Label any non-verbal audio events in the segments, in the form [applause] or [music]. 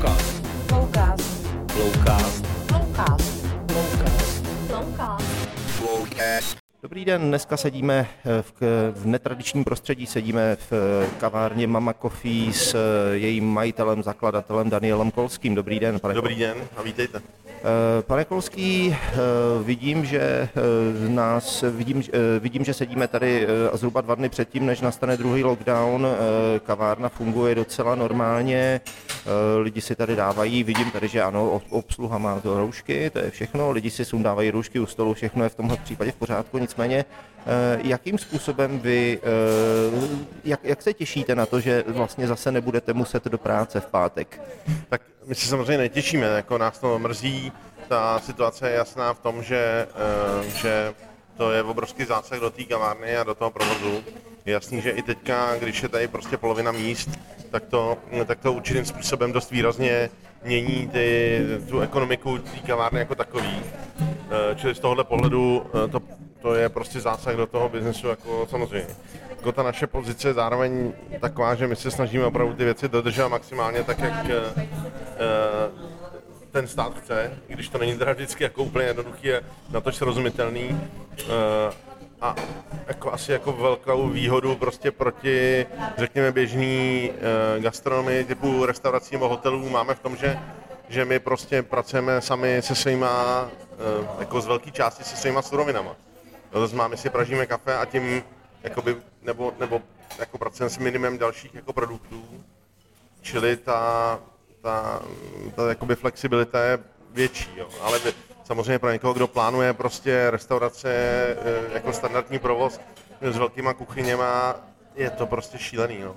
Flowcast. Flowcast. Flowcast. Flowcast. Flowcast. Flowcast. Dobrý den, dneska sedíme eh, v, v netradičním prostředí, sedíme v eh, kavárně Mama Coffee s eh, jejím majitelem, zakladatelem Danielem Kolským. Dobrý den, pane Dobrý den a vítejte. Pane Kolský, vidím, že nás, vidím, vidím, že sedíme tady zhruba dva dny předtím, než nastane druhý lockdown. Kavárna funguje docela normálně, lidi si tady dávají, vidím tady, že ano, obsluha má to roušky, to je všechno, lidi si sundávají roušky u stolu, všechno je v tomhle případě v pořádku, nicméně jakým způsobem vy, jak, jak se těšíte na to, že vlastně zase nebudete muset do práce v pátek? Tak my se samozřejmě netěšíme, jako nás to mrzí, ta situace je jasná v tom, že, že to je obrovský zásah do té kavárny a do toho provozu. Je jasný, že i teďka, když je tady prostě polovina míst, tak to, tak to určitým způsobem dost výrazně mění ty, tu ekonomiku té kavárny jako takový. Čili z tohohle pohledu to to je prostě zásah do toho biznesu, jako samozřejmě. Jako ta naše pozice je zároveň taková, že my se snažíme opravdu ty věci dodržet maximálně tak, jak uh, ten stát chce, i když to není teda vždycky jako úplně jednoduchý, a na to srozumitelný. Uh, a jako asi jako velkou výhodu prostě proti, řekněme, běžný uh, gastronomii typu restaurací nebo hotelů máme v tom, že že my prostě pracujeme sami se svýma, jako z velké části se svýma surovinama. No, my si pražíme kafe a tím jakoby, nebo, nebo jako pracujeme s minimem dalších jako produktů, čili ta, ta, ta jakoby flexibilita je větší, jo. ale by, samozřejmě pro někoho, kdo plánuje prostě restaurace e, jako standardní provoz s velkýma kuchyněma, je to prostě šílený, no.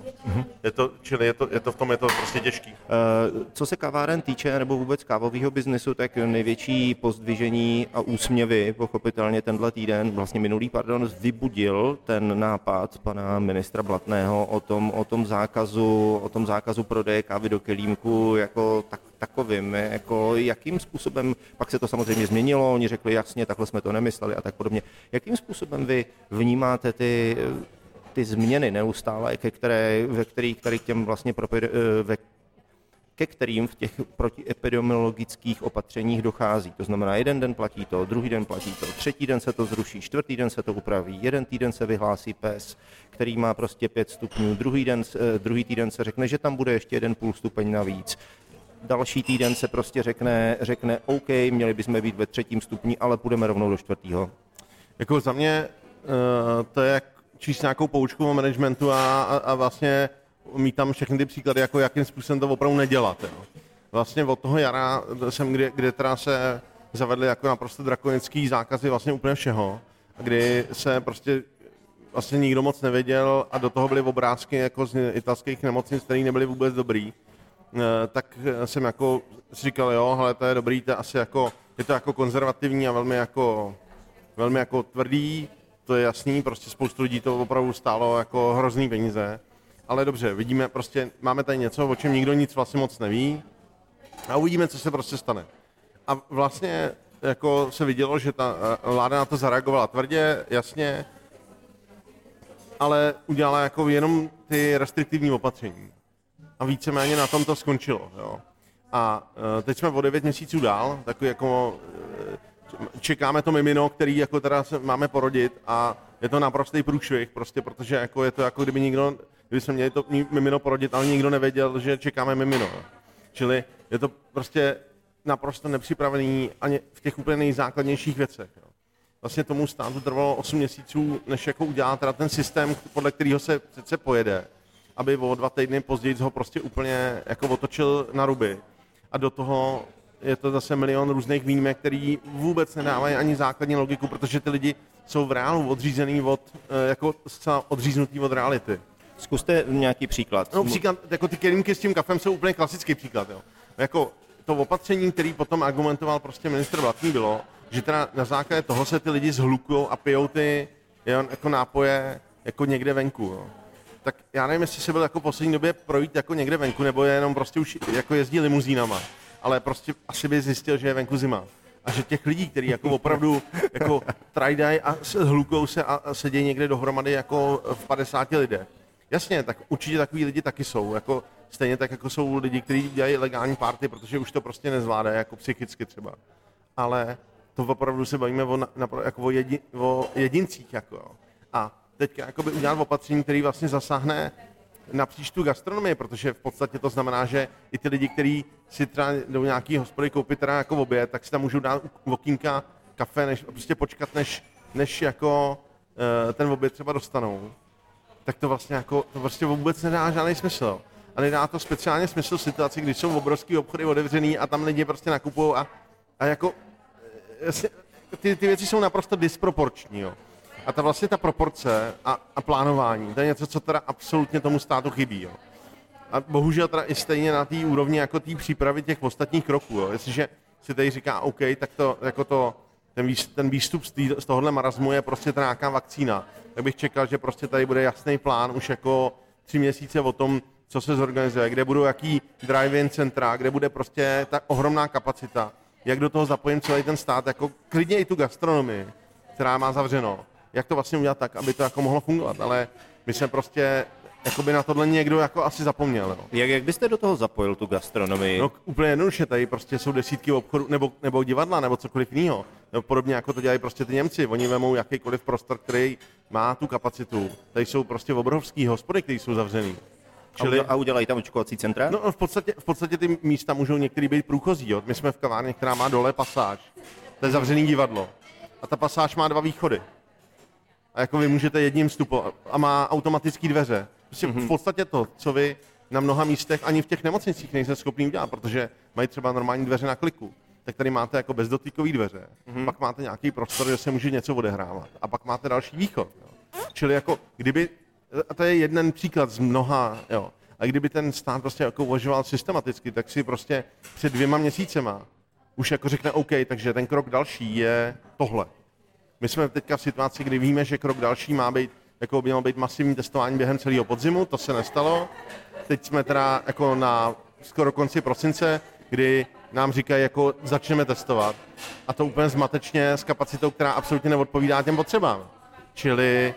Je to, čili je to, je to v tom je to prostě těžký. Uh, co se kaváren týče, nebo vůbec kávového biznesu, tak největší pozdvižení a úsměvy, pochopitelně tenhle týden, vlastně minulý, pardon, vybudil ten nápad pana ministra Blatného o tom, o tom zákazu, o tom zákazu prodeje kávy do kelímku jako tak, takovým, jako jakým způsobem, pak se to samozřejmě změnilo, oni řekli jasně, takhle jsme to nemysleli a tak podobně. Jakým způsobem vy vnímáte ty ty změny neustále, ke které, ve kterých tady těm vlastně eh, ve, ke kterým v těch protiepidemiologických opatřeních dochází. To znamená, jeden den platí to, druhý den platí to, třetí den se to zruší, čtvrtý den se to upraví, jeden týden se vyhlásí PES, který má prostě pět stupňů, druhý, den, eh, druhý týden se řekne, že tam bude ještě jeden půl stupeň navíc, další týden se prostě řekne, řekne OK, měli bychom být ve třetím stupni, ale půjdeme rovnou do čtvrtého. Jako za mě uh, to je číst nějakou poučku o managementu a, a, a vlastně mít tam všechny ty příklady, jako jakým způsobem to opravdu nedělat. Jo. Vlastně od toho jara jsem, kde, kde teda se zavedly jako naprosto drakonický zákazy vlastně úplně všeho, kdy se prostě vlastně nikdo moc nevěděl a do toho byly obrázky jako z italských nemocnic, které nebyly vůbec dobrý, eh, tak jsem jako říkal, jo, ale to je dobrý, to je asi jako, je to jako konzervativní a velmi jako, velmi jako tvrdý, to je jasný, prostě spoustu lidí to opravdu stálo jako hrozný peníze. Ale dobře, vidíme, prostě máme tady něco, o čem nikdo nic vlastně moc neví a uvidíme, co se prostě stane. A vlastně jako se vidělo, že ta eh, vláda na to zareagovala tvrdě, jasně, ale udělala jako jenom ty restriktivní opatření. A víceméně na tom to skončilo. Jo. A eh, teď jsme o 9 měsíců dál, takový jako eh, čekáme to mimino, který jako teda máme porodit a je to naprostý průšvih, prostě protože jako je to jako kdyby nikdo, kdyby jsme měli to mimino porodit, ale nikdo nevěděl, že čekáme mimino. Čili je to prostě naprosto nepřipravený ani v těch úplně nejzákladnějších věcech. Jo. Vlastně tomu státu trvalo 8 měsíců, než jako udělá teda ten systém, podle kterého se přece pojede, aby o dva týdny později ho prostě úplně jako otočil na ruby. A do toho je to zase milion různých výjimek, který vůbec nedávají ani základní logiku, protože ty lidi jsou v reálu odřízený od, eh, jako zcela odříznutý od reality. Zkuste nějaký příklad. No příklad, jako ty kelímky s tím kafem jsou úplně klasický příklad. Jo. Jako to opatření, který potom argumentoval prostě ministr Blatný, bylo, že teda na základě toho se ty lidi zhlukují a pijou ty jo, jako nápoje jako někde venku. Jo. Tak já nevím, jestli se byl jako poslední době projít jako někde venku, nebo je jenom prostě už jako jezdí limuzínama ale prostě asi by zjistil, že je venku zima. A že těch lidí, kteří jako opravdu jako trajdají a hlukou se a sedí někde dohromady jako v 50 lidé. Jasně, tak určitě takový lidi taky jsou. Jako Stejně tak, jako jsou lidi, kteří dělají legální party, protože už to prostě nezvládají, jako psychicky třeba. Ale to opravdu se bavíme o, na, jako o, jedin, o jedincích. Jako. A teďka jakoby udělat opatření, který vlastně zasáhne napříč tu gastronomii, protože v podstatě to znamená, že i ty lidi, kteří si třeba do nějaký hospody koupit teda jako oběd, tak si tam můžou dát okýnka kafe, než prostě počkat, než, než jako uh, ten oběd třeba dostanou. Tak to vlastně jako, to prostě vůbec nedá žádný smysl. A nedá to speciálně smysl v situaci, kdy jsou obrovský obchody otevřený a tam lidi prostě nakupují a, a jako eh, ty, ty věci jsou naprosto disproporční. Jo. A ta vlastně ta proporce a, a plánování, to je něco, co teda absolutně tomu státu chybí. Jo. A bohužel teda i stejně na té úrovni jako té přípravy těch ostatních kroků. Jo. Jestliže si tady říká OK, tak to, jako to, ten, výstup, ten výstup z, tý, z tohohle marazmu je prostě ta nějaká vakcína. Tak bych čekal, že prostě tady bude jasný plán už jako tři měsíce o tom, co se zorganizuje, kde budou jaký drive-in centra, kde bude prostě ta ohromná kapacita, jak do toho zapojím celý ten stát, jako klidně i tu gastronomii, která má zavřeno, jak to vlastně udělat tak, aby to jako mohlo fungovat, ale my jsme prostě Jakoby na tohle někdo jako asi zapomněl. Jo. Jak, jak byste do toho zapojil tu gastronomii? No úplně jednoduše, tady prostě jsou desítky obchodů, nebo, nebo divadla, nebo cokoliv jiného. Nebo podobně jako to dělají prostě ty Němci. Oni vemou jakýkoliv prostor, který má tu kapacitu. Tady jsou prostě obrovský hospody, které jsou zavřený. Čili... A udělají tam očkovací centra? No v podstatě, v podstatě ty místa můžou některý být průchozí. Jo. My jsme v kavárně, která má dole pasáž. To je zavřený divadlo. A ta pasáž má dva východy. A jako vy můžete jedním vstupovat a má automatické dveře. Prostě mm-hmm. v podstatě to, co vy na mnoha místech ani v těch nemocnicích nejste schopni udělat, protože mají třeba normální dveře na kliku. Tak tady máte jako bezdotykové dveře, mm-hmm. pak máte nějaký prostor, kde se může něco odehrávat a pak máte další východ. Jo. Čili jako kdyby, a to je jeden příklad z mnoha, jo, a kdyby ten stát prostě jako uvažoval systematicky, tak si prostě před dvěma měsícema už jako řekne OK, takže ten krok další je tohle. My jsme teďka v situaci, kdy víme, že krok další má být jako mělo být masivní testování během celého podzimu, to se nestalo. Teď jsme teda jako na skoro konci prosince, kdy nám říkají, jako začneme testovat. A to úplně zmatečně s kapacitou, která absolutně neodpovídá těm potřebám. Čili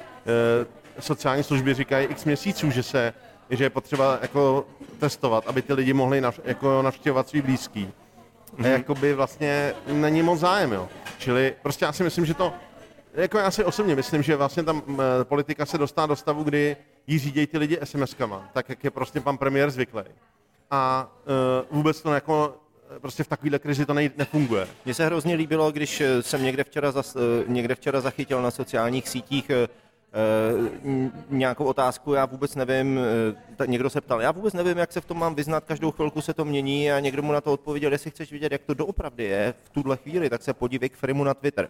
e, sociální služby říkají x měsíců, že se že je potřeba jako testovat, aby ty lidi mohli nav, jako navštěvovat svý blízký. Mm-hmm. A mhm. jakoby vlastně není moc zájem, jo. Čili prostě já si myslím, že to jako já si osobně myslím, že vlastně tam politika se dostává do stavu, kdy jí řídějí ty lidi SMS-kama, tak jak je prostě pan premiér zvyklý. A uh, vůbec to jako prostě v takovéhle krizi to nej, nefunguje. Mně se hrozně líbilo, když e, jsem někde včera, zas, e, někde včera zachytil na sociálních sítích Uh, nějakou otázku, já vůbec nevím, uh, někdo se ptal, já vůbec nevím, jak se v tom mám vyznat, každou chvilku se to mění a někdo mu na to odpověděl, jestli chceš vidět, jak to doopravdy je v tuhle chvíli, tak se podívej k Frimu na Twitter.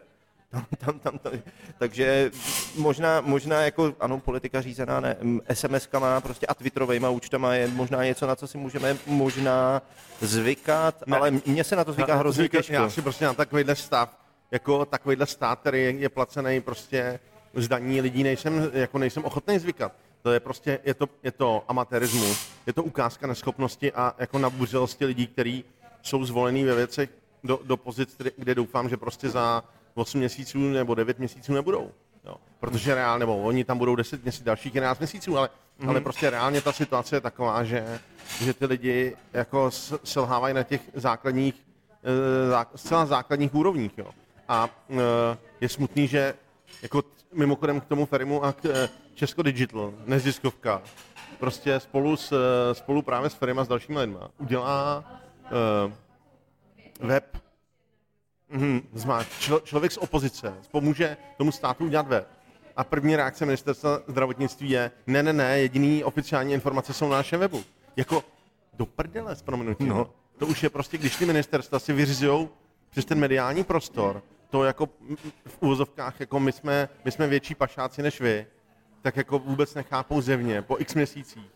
Tam, tam, tam, tam, takže možná, možná jako, ano, politika řízená ne, SMS-kama prostě a Twitterovejma účtama je možná něco, na co si můžeme možná zvykat, ne. ale mně se na to zvyká hrozně zvykat, těžko. Já si prostě na takovýhle stav, jako takovýhle stát, který je placený prostě zdaní lidí, nejsem, jako nejsem ochotný zvykat. To je prostě, je to, je to amatérismus, je to ukázka neschopnosti a jako nabuřelosti lidí, kteří jsou zvolení ve věcech do, do pozic, kde doufám, že prostě za 8 měsíců nebo 9 měsíců nebudou. Jo. Protože reálně, nebo oni tam budou 10 měsíců, dalších 11 měsíců, ale, mm. ale prostě reálně ta situace je taková, že, že ty lidi jako selhávají na těch základních, e, zcela základních úrovních. Jo. A e, je smutný, že jako mimochodem k tomu Ferimu a k e, Česko Digital, neziskovka, prostě spolu, s, spolu právě s Ferim a s dalšími lidmi udělá web Mm, zmá, člo, člověk z opozice pomůže tomu státu udělat web. A první reakce ministerstva zdravotnictví je, ne, ne, ne, jediný oficiální informace jsou na našem webu. Jako do prdele s proměnutím. No. To už je prostě, když ty ministerstva si vyřizují přes ten mediální prostor, to jako v úvozovkách, jako my jsme, my jsme větší pašáci než vy, tak jako vůbec nechápou zevně po x měsících,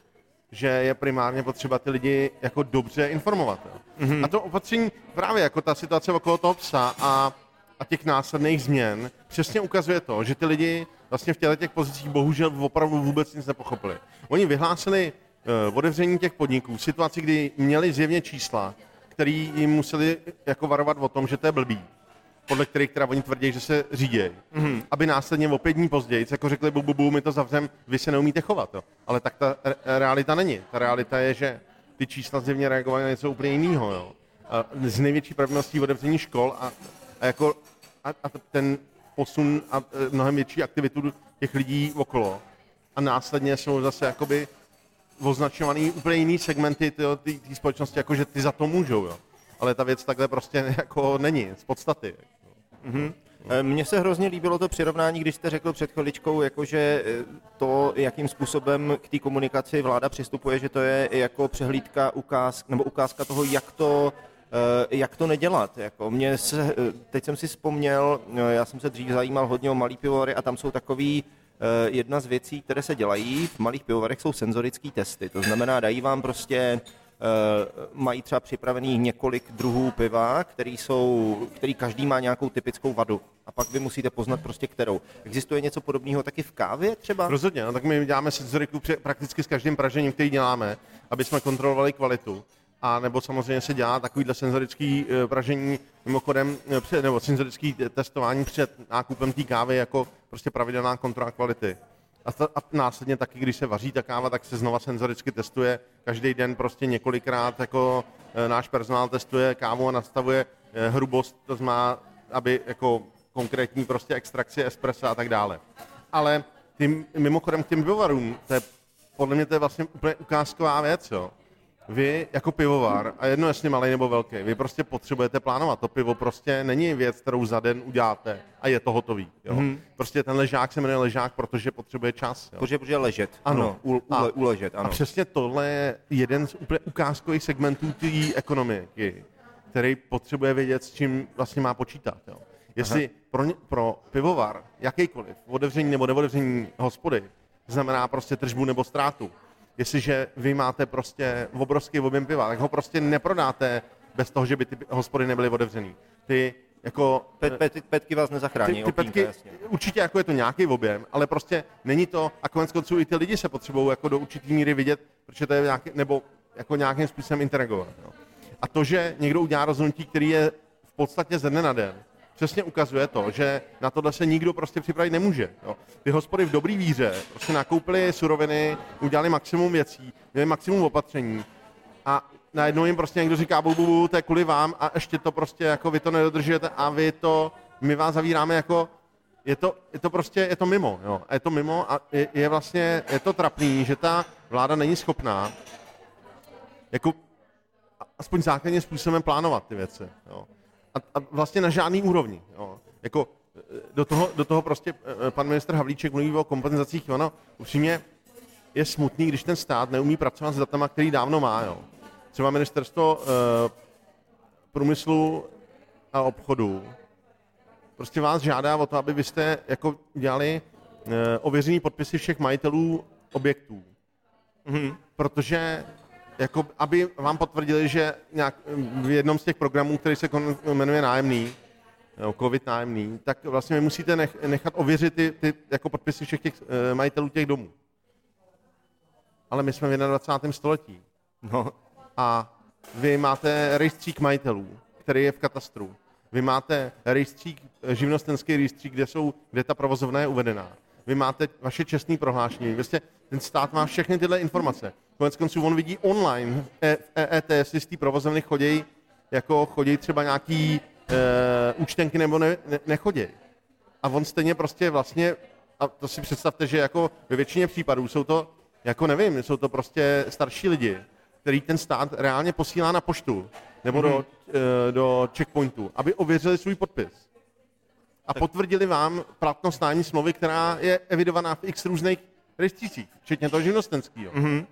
že je primárně potřeba ty lidi jako dobře informovat. Jo. Mm-hmm. A to opatření, právě jako ta situace okolo toho psa a, a těch následných změn, přesně ukazuje to, že ty lidi vlastně v těchto těch pozicích bohužel opravdu vůbec nic nepochopili. Oni vyhlásili uh, otevření těch podniků v situaci, kdy měli zjevně čísla, který jim museli jako varovat o tom, že to je blbý podle kterých teda oni tvrdí, že se řídí, mm-hmm. aby následně o pět dní později jako řekli, bu, bu, bu, my to zavřem, vy se neumíte chovat. Jo. Ale tak ta realita není. Ta realita je, že ty čísla zjevně reagovaly na něco úplně jiného. Jo. A z největší pravděpodobností otevření škol a, a, jako, a, a ten posun a e, mnohem větší aktivitu těch lidí okolo. A následně jsou zase jakoby označovaný úplně jiný segmenty té společnosti, jako že ty za to můžou. Jo. Ale ta věc takhle prostě [laughs] jako není, z podstaty. Mm-hmm. Mně se hrozně líbilo to přirovnání, když jste řekl před chviličkou, jakože e, to, jakým způsobem k té komunikaci vláda přistupuje, že to je jako přehlídka, ukázka, nebo ukázka toho, jak to e, jak to nedělat. Jako mě se, teď jsem si vzpomněl, já jsem se dřív zajímal hodně o malý pivovary a tam jsou takový jedna z věcí, které se dělají v malých pivovarech, jsou senzorické testy. To znamená, dají vám prostě mají třeba připravený několik druhů piva, který, jsou, který každý má nějakou typickou vadu. A pak vy musíte poznat prostě kterou. Existuje něco podobného taky v kávě třeba? Rozhodně, no, tak my děláme senzoriku prakticky s každým pražením, který děláme, aby jsme kontrolovali kvalitu. A nebo samozřejmě se dělá takovýhle senzorický eh, pražení, mimochodem, eh, nebo senzorický testování před nákupem té kávy jako prostě pravidelná kontrola kvality. A, to, a následně taky, když se vaří ta káva, tak se znova senzoricky testuje. Každý den prostě několikrát jako e, náš personál testuje kávu a nastavuje e, hrubost, to znamená, aby jako konkrétní prostě extrakci espresso a tak dále. Ale tím, mimochodem k těm pivovarům, to je, podle mě to je vlastně úplně ukázková věc, jo vy jako pivovar, a jedno jestli malý nebo velký, vy prostě potřebujete plánovat. To pivo prostě není věc, kterou za den uděláte a je to hotový. Jo? Mm-hmm. Prostě ten ležák se jmenuje ležák, protože potřebuje čas. Jo? Protože, protože ležet. Ano. ano. U, ule, uležet, ano. A přesně tohle je jeden z úplně ukázkových segmentů té ekonomiky, který potřebuje vědět, s čím vlastně má počítat. Jo? Jestli pro, pro pivovar, jakýkoliv, otevření nebo neotevření hospody, znamená prostě tržbu nebo ztrátu, jestliže vy máte prostě obrovský objem piva, tak ho prostě neprodáte bez toho, že by ty hospody nebyly otevřený. Ty jako... Pet, pet, petky vás nezachrání. Ty, ty petky, jasně. určitě jako je to nějaký objem, ale prostě není to, a konec konců i ty lidi se potřebují jako do určitý míry vidět, protože to je nějaký, nebo jako nějakým způsobem interagovat. Jo. A to, že někdo udělá rozhodnutí, který je v podstatě ze dne na den, přesně ukazuje to, že na tohle se nikdo prostě připravit nemůže. Jo. Ty hospody v dobrý víře prostě nakoupili suroviny, udělali maximum věcí, měli maximum opatření a najednou jim prostě někdo říká, bu, bu, bu, to je kvůli vám a ještě to prostě jako vy to nedodržujete a vy to, my vás zavíráme jako, je to, je to prostě, je to mimo, jo. Je to mimo a je, je vlastně, je to trapný, že ta vláda není schopná jako aspoň základním způsobem plánovat ty věci, jo a, a vlastně na žádný úrovni. Jo. Jako e, do toho, do toho prostě e, pan ministr Havlíček mluví o kompenzacích, ono upřímně je smutný, když ten stát neumí pracovat s datama, který dávno má. Jo. Třeba ministerstvo uh, průmyslu a obchodu prostě vás žádá o to, aby vy jste jako dělali uh, ověřený podpisy všech majitelů objektů. Mm-hmm. Protože jako, aby vám potvrdili, že nějak, v jednom z těch programů, který se jmenuje nájemný, COVID nájemný, tak vlastně vy musíte nech, nechat ověřit ty, ty jako podpisy všech těch e, majitelů těch domů. Ale my jsme v 21. století. No. A vy máte rejstřík majitelů, který je v katastru. Vy máte rejstřík, eh, živnostenský rejstřík, kde, jsou, kde ta provozovna je uvedená vy máte vaše čestné prohlášení, vlastně ten stát má všechny tyhle informace. Konec konců on vidí online v EET, jestli z té provozovny chodí, jako chodí třeba nějaký e, účtenky nebo ne, ne, nechodí. A on stejně prostě vlastně, a to si představte, že jako ve většině případů jsou to, jako nevím, jsou to prostě starší lidi, který ten stát reálně posílá na poštu nebo mm-hmm. do, e, do checkpointu, aby ověřili svůj podpis a potvrdili vám platnost nájemní smlouvy, která je evidovaná v x různých rejstřících, včetně toho živnostenského. Mm-hmm.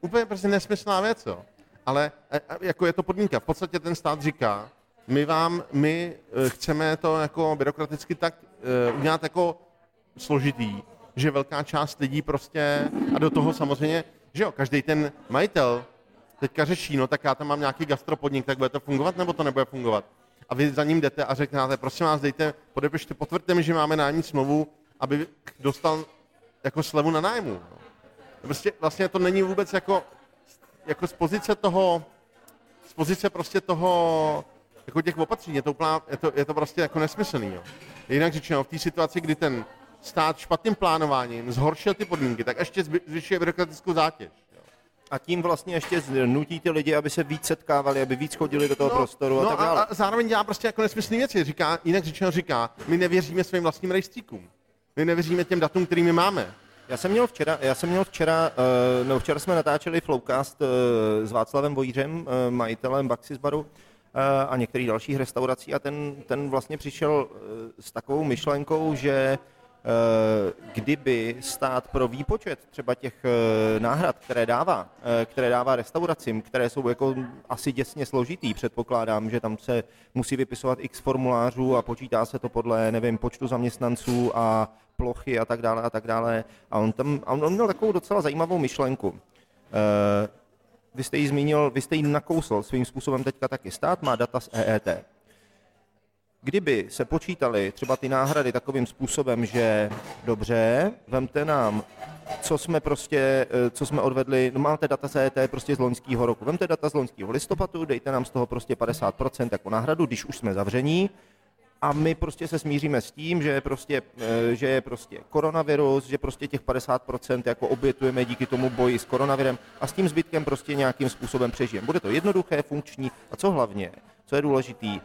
Úplně prostě nesmyslná věc, jo. Ale jako je to podmínka. V podstatě ten stát říká, my vám, my e, chceme to jako byrokraticky tak uh, udělat jako složitý, že velká část lidí prostě, a do toho samozřejmě, že jo, každý ten majitel teďka řeší, no tak já tam mám nějaký gastropodnik, tak bude to fungovat, nebo to nebude fungovat? a vy za ním jdete a řeknete, prosím vás, dejte, podepište, potvrďte mi, že máme nájemní smlouvu, aby dostal jako slevu na nájmu. No. Prostě vlastně to není vůbec jako, jako z pozice toho, z pozice prostě toho, jako těch opatření, je to, úplná, je to, je to prostě jako nesmyslný. Jo. Jinak řečeno, v té situaci, kdy ten stát špatným plánováním zhoršil ty podmínky, tak ještě zvyšuje byrokratickou zátěž. Jo. A tím vlastně ještě nutí ty lidi, aby se víc setkávali, aby víc chodili do toho prostoru a no tak dále. A, a zároveň dělá prostě jako nesmyslné věci. Říká, jinak řečeno říká, my nevěříme svým vlastním rejstříkům. My nevěříme těm datům, kterými máme. Já jsem měl včera, já jsem měl včera, uh, no včera jsme natáčeli Flowcast uh, s Václavem Vojířem, uh, majitelem Baxis baru uh, a některých dalších restaurací a ten, ten vlastně přišel uh, s takovou myšlenkou, že uh, kdyby stát pro výpočet třeba těch uh, náhrad, které dává, uh, které dává restauracím, které jsou jako asi děsně složitý, předpokládám, že tam se musí vypisovat x formulářů a počítá se to podle, nevím, počtu zaměstnanců a plochy a tak dále a tak dále. A on tam, a on, měl takovou docela zajímavou myšlenku. Vy jste ji zmínil, vy jste ji nakousl svým způsobem teďka taky. Stát má data z EET. Kdyby se počítali třeba ty náhrady takovým způsobem, že dobře, vemte nám, co jsme prostě, eh, co jsme odvedli, no máte data z EET prostě z loňského roku, vemte data z loňského listopadu, dejte nám z toho prostě 50% jako náhradu, když už jsme zavření, a my prostě se smíříme s tím, že je prostě, eh, že je prostě koronavirus, že prostě těch 50% jako obětujeme díky tomu boji s koronavirem a s tím zbytkem prostě nějakým způsobem přežijeme. Bude to jednoduché, funkční. A co hlavně, co je důležitý,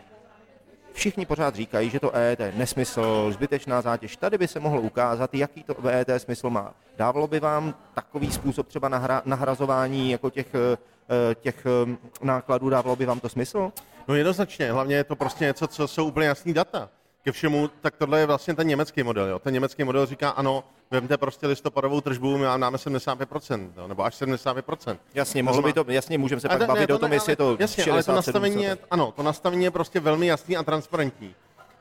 Všichni pořád říkají, že to EET je nesmysl, zbytečná zátěž. Tady by se mohlo ukázat, jaký to EET smysl má. Dávalo by vám takový způsob třeba nahra, nahrazování jako těch, eh, těch eh, nákladů, dávalo by vám to smysl? No jednoznačně, hlavně je to prostě něco, co jsou úplně jasný data. Ke všemu, tak tohle je vlastně ten německý model. Jo. Ten německý model říká, ano, vemte prostě listopadovou tržbu, my vám dáme 75%, jo, nebo až 75%. Jasně, mohlo by to, jasně, můžeme se pak ne, bavit ne, o tom, ne, jestli je to Jasně, 60, ale to nastavení, je, ano, to nastavení je prostě velmi jasný a transparentní.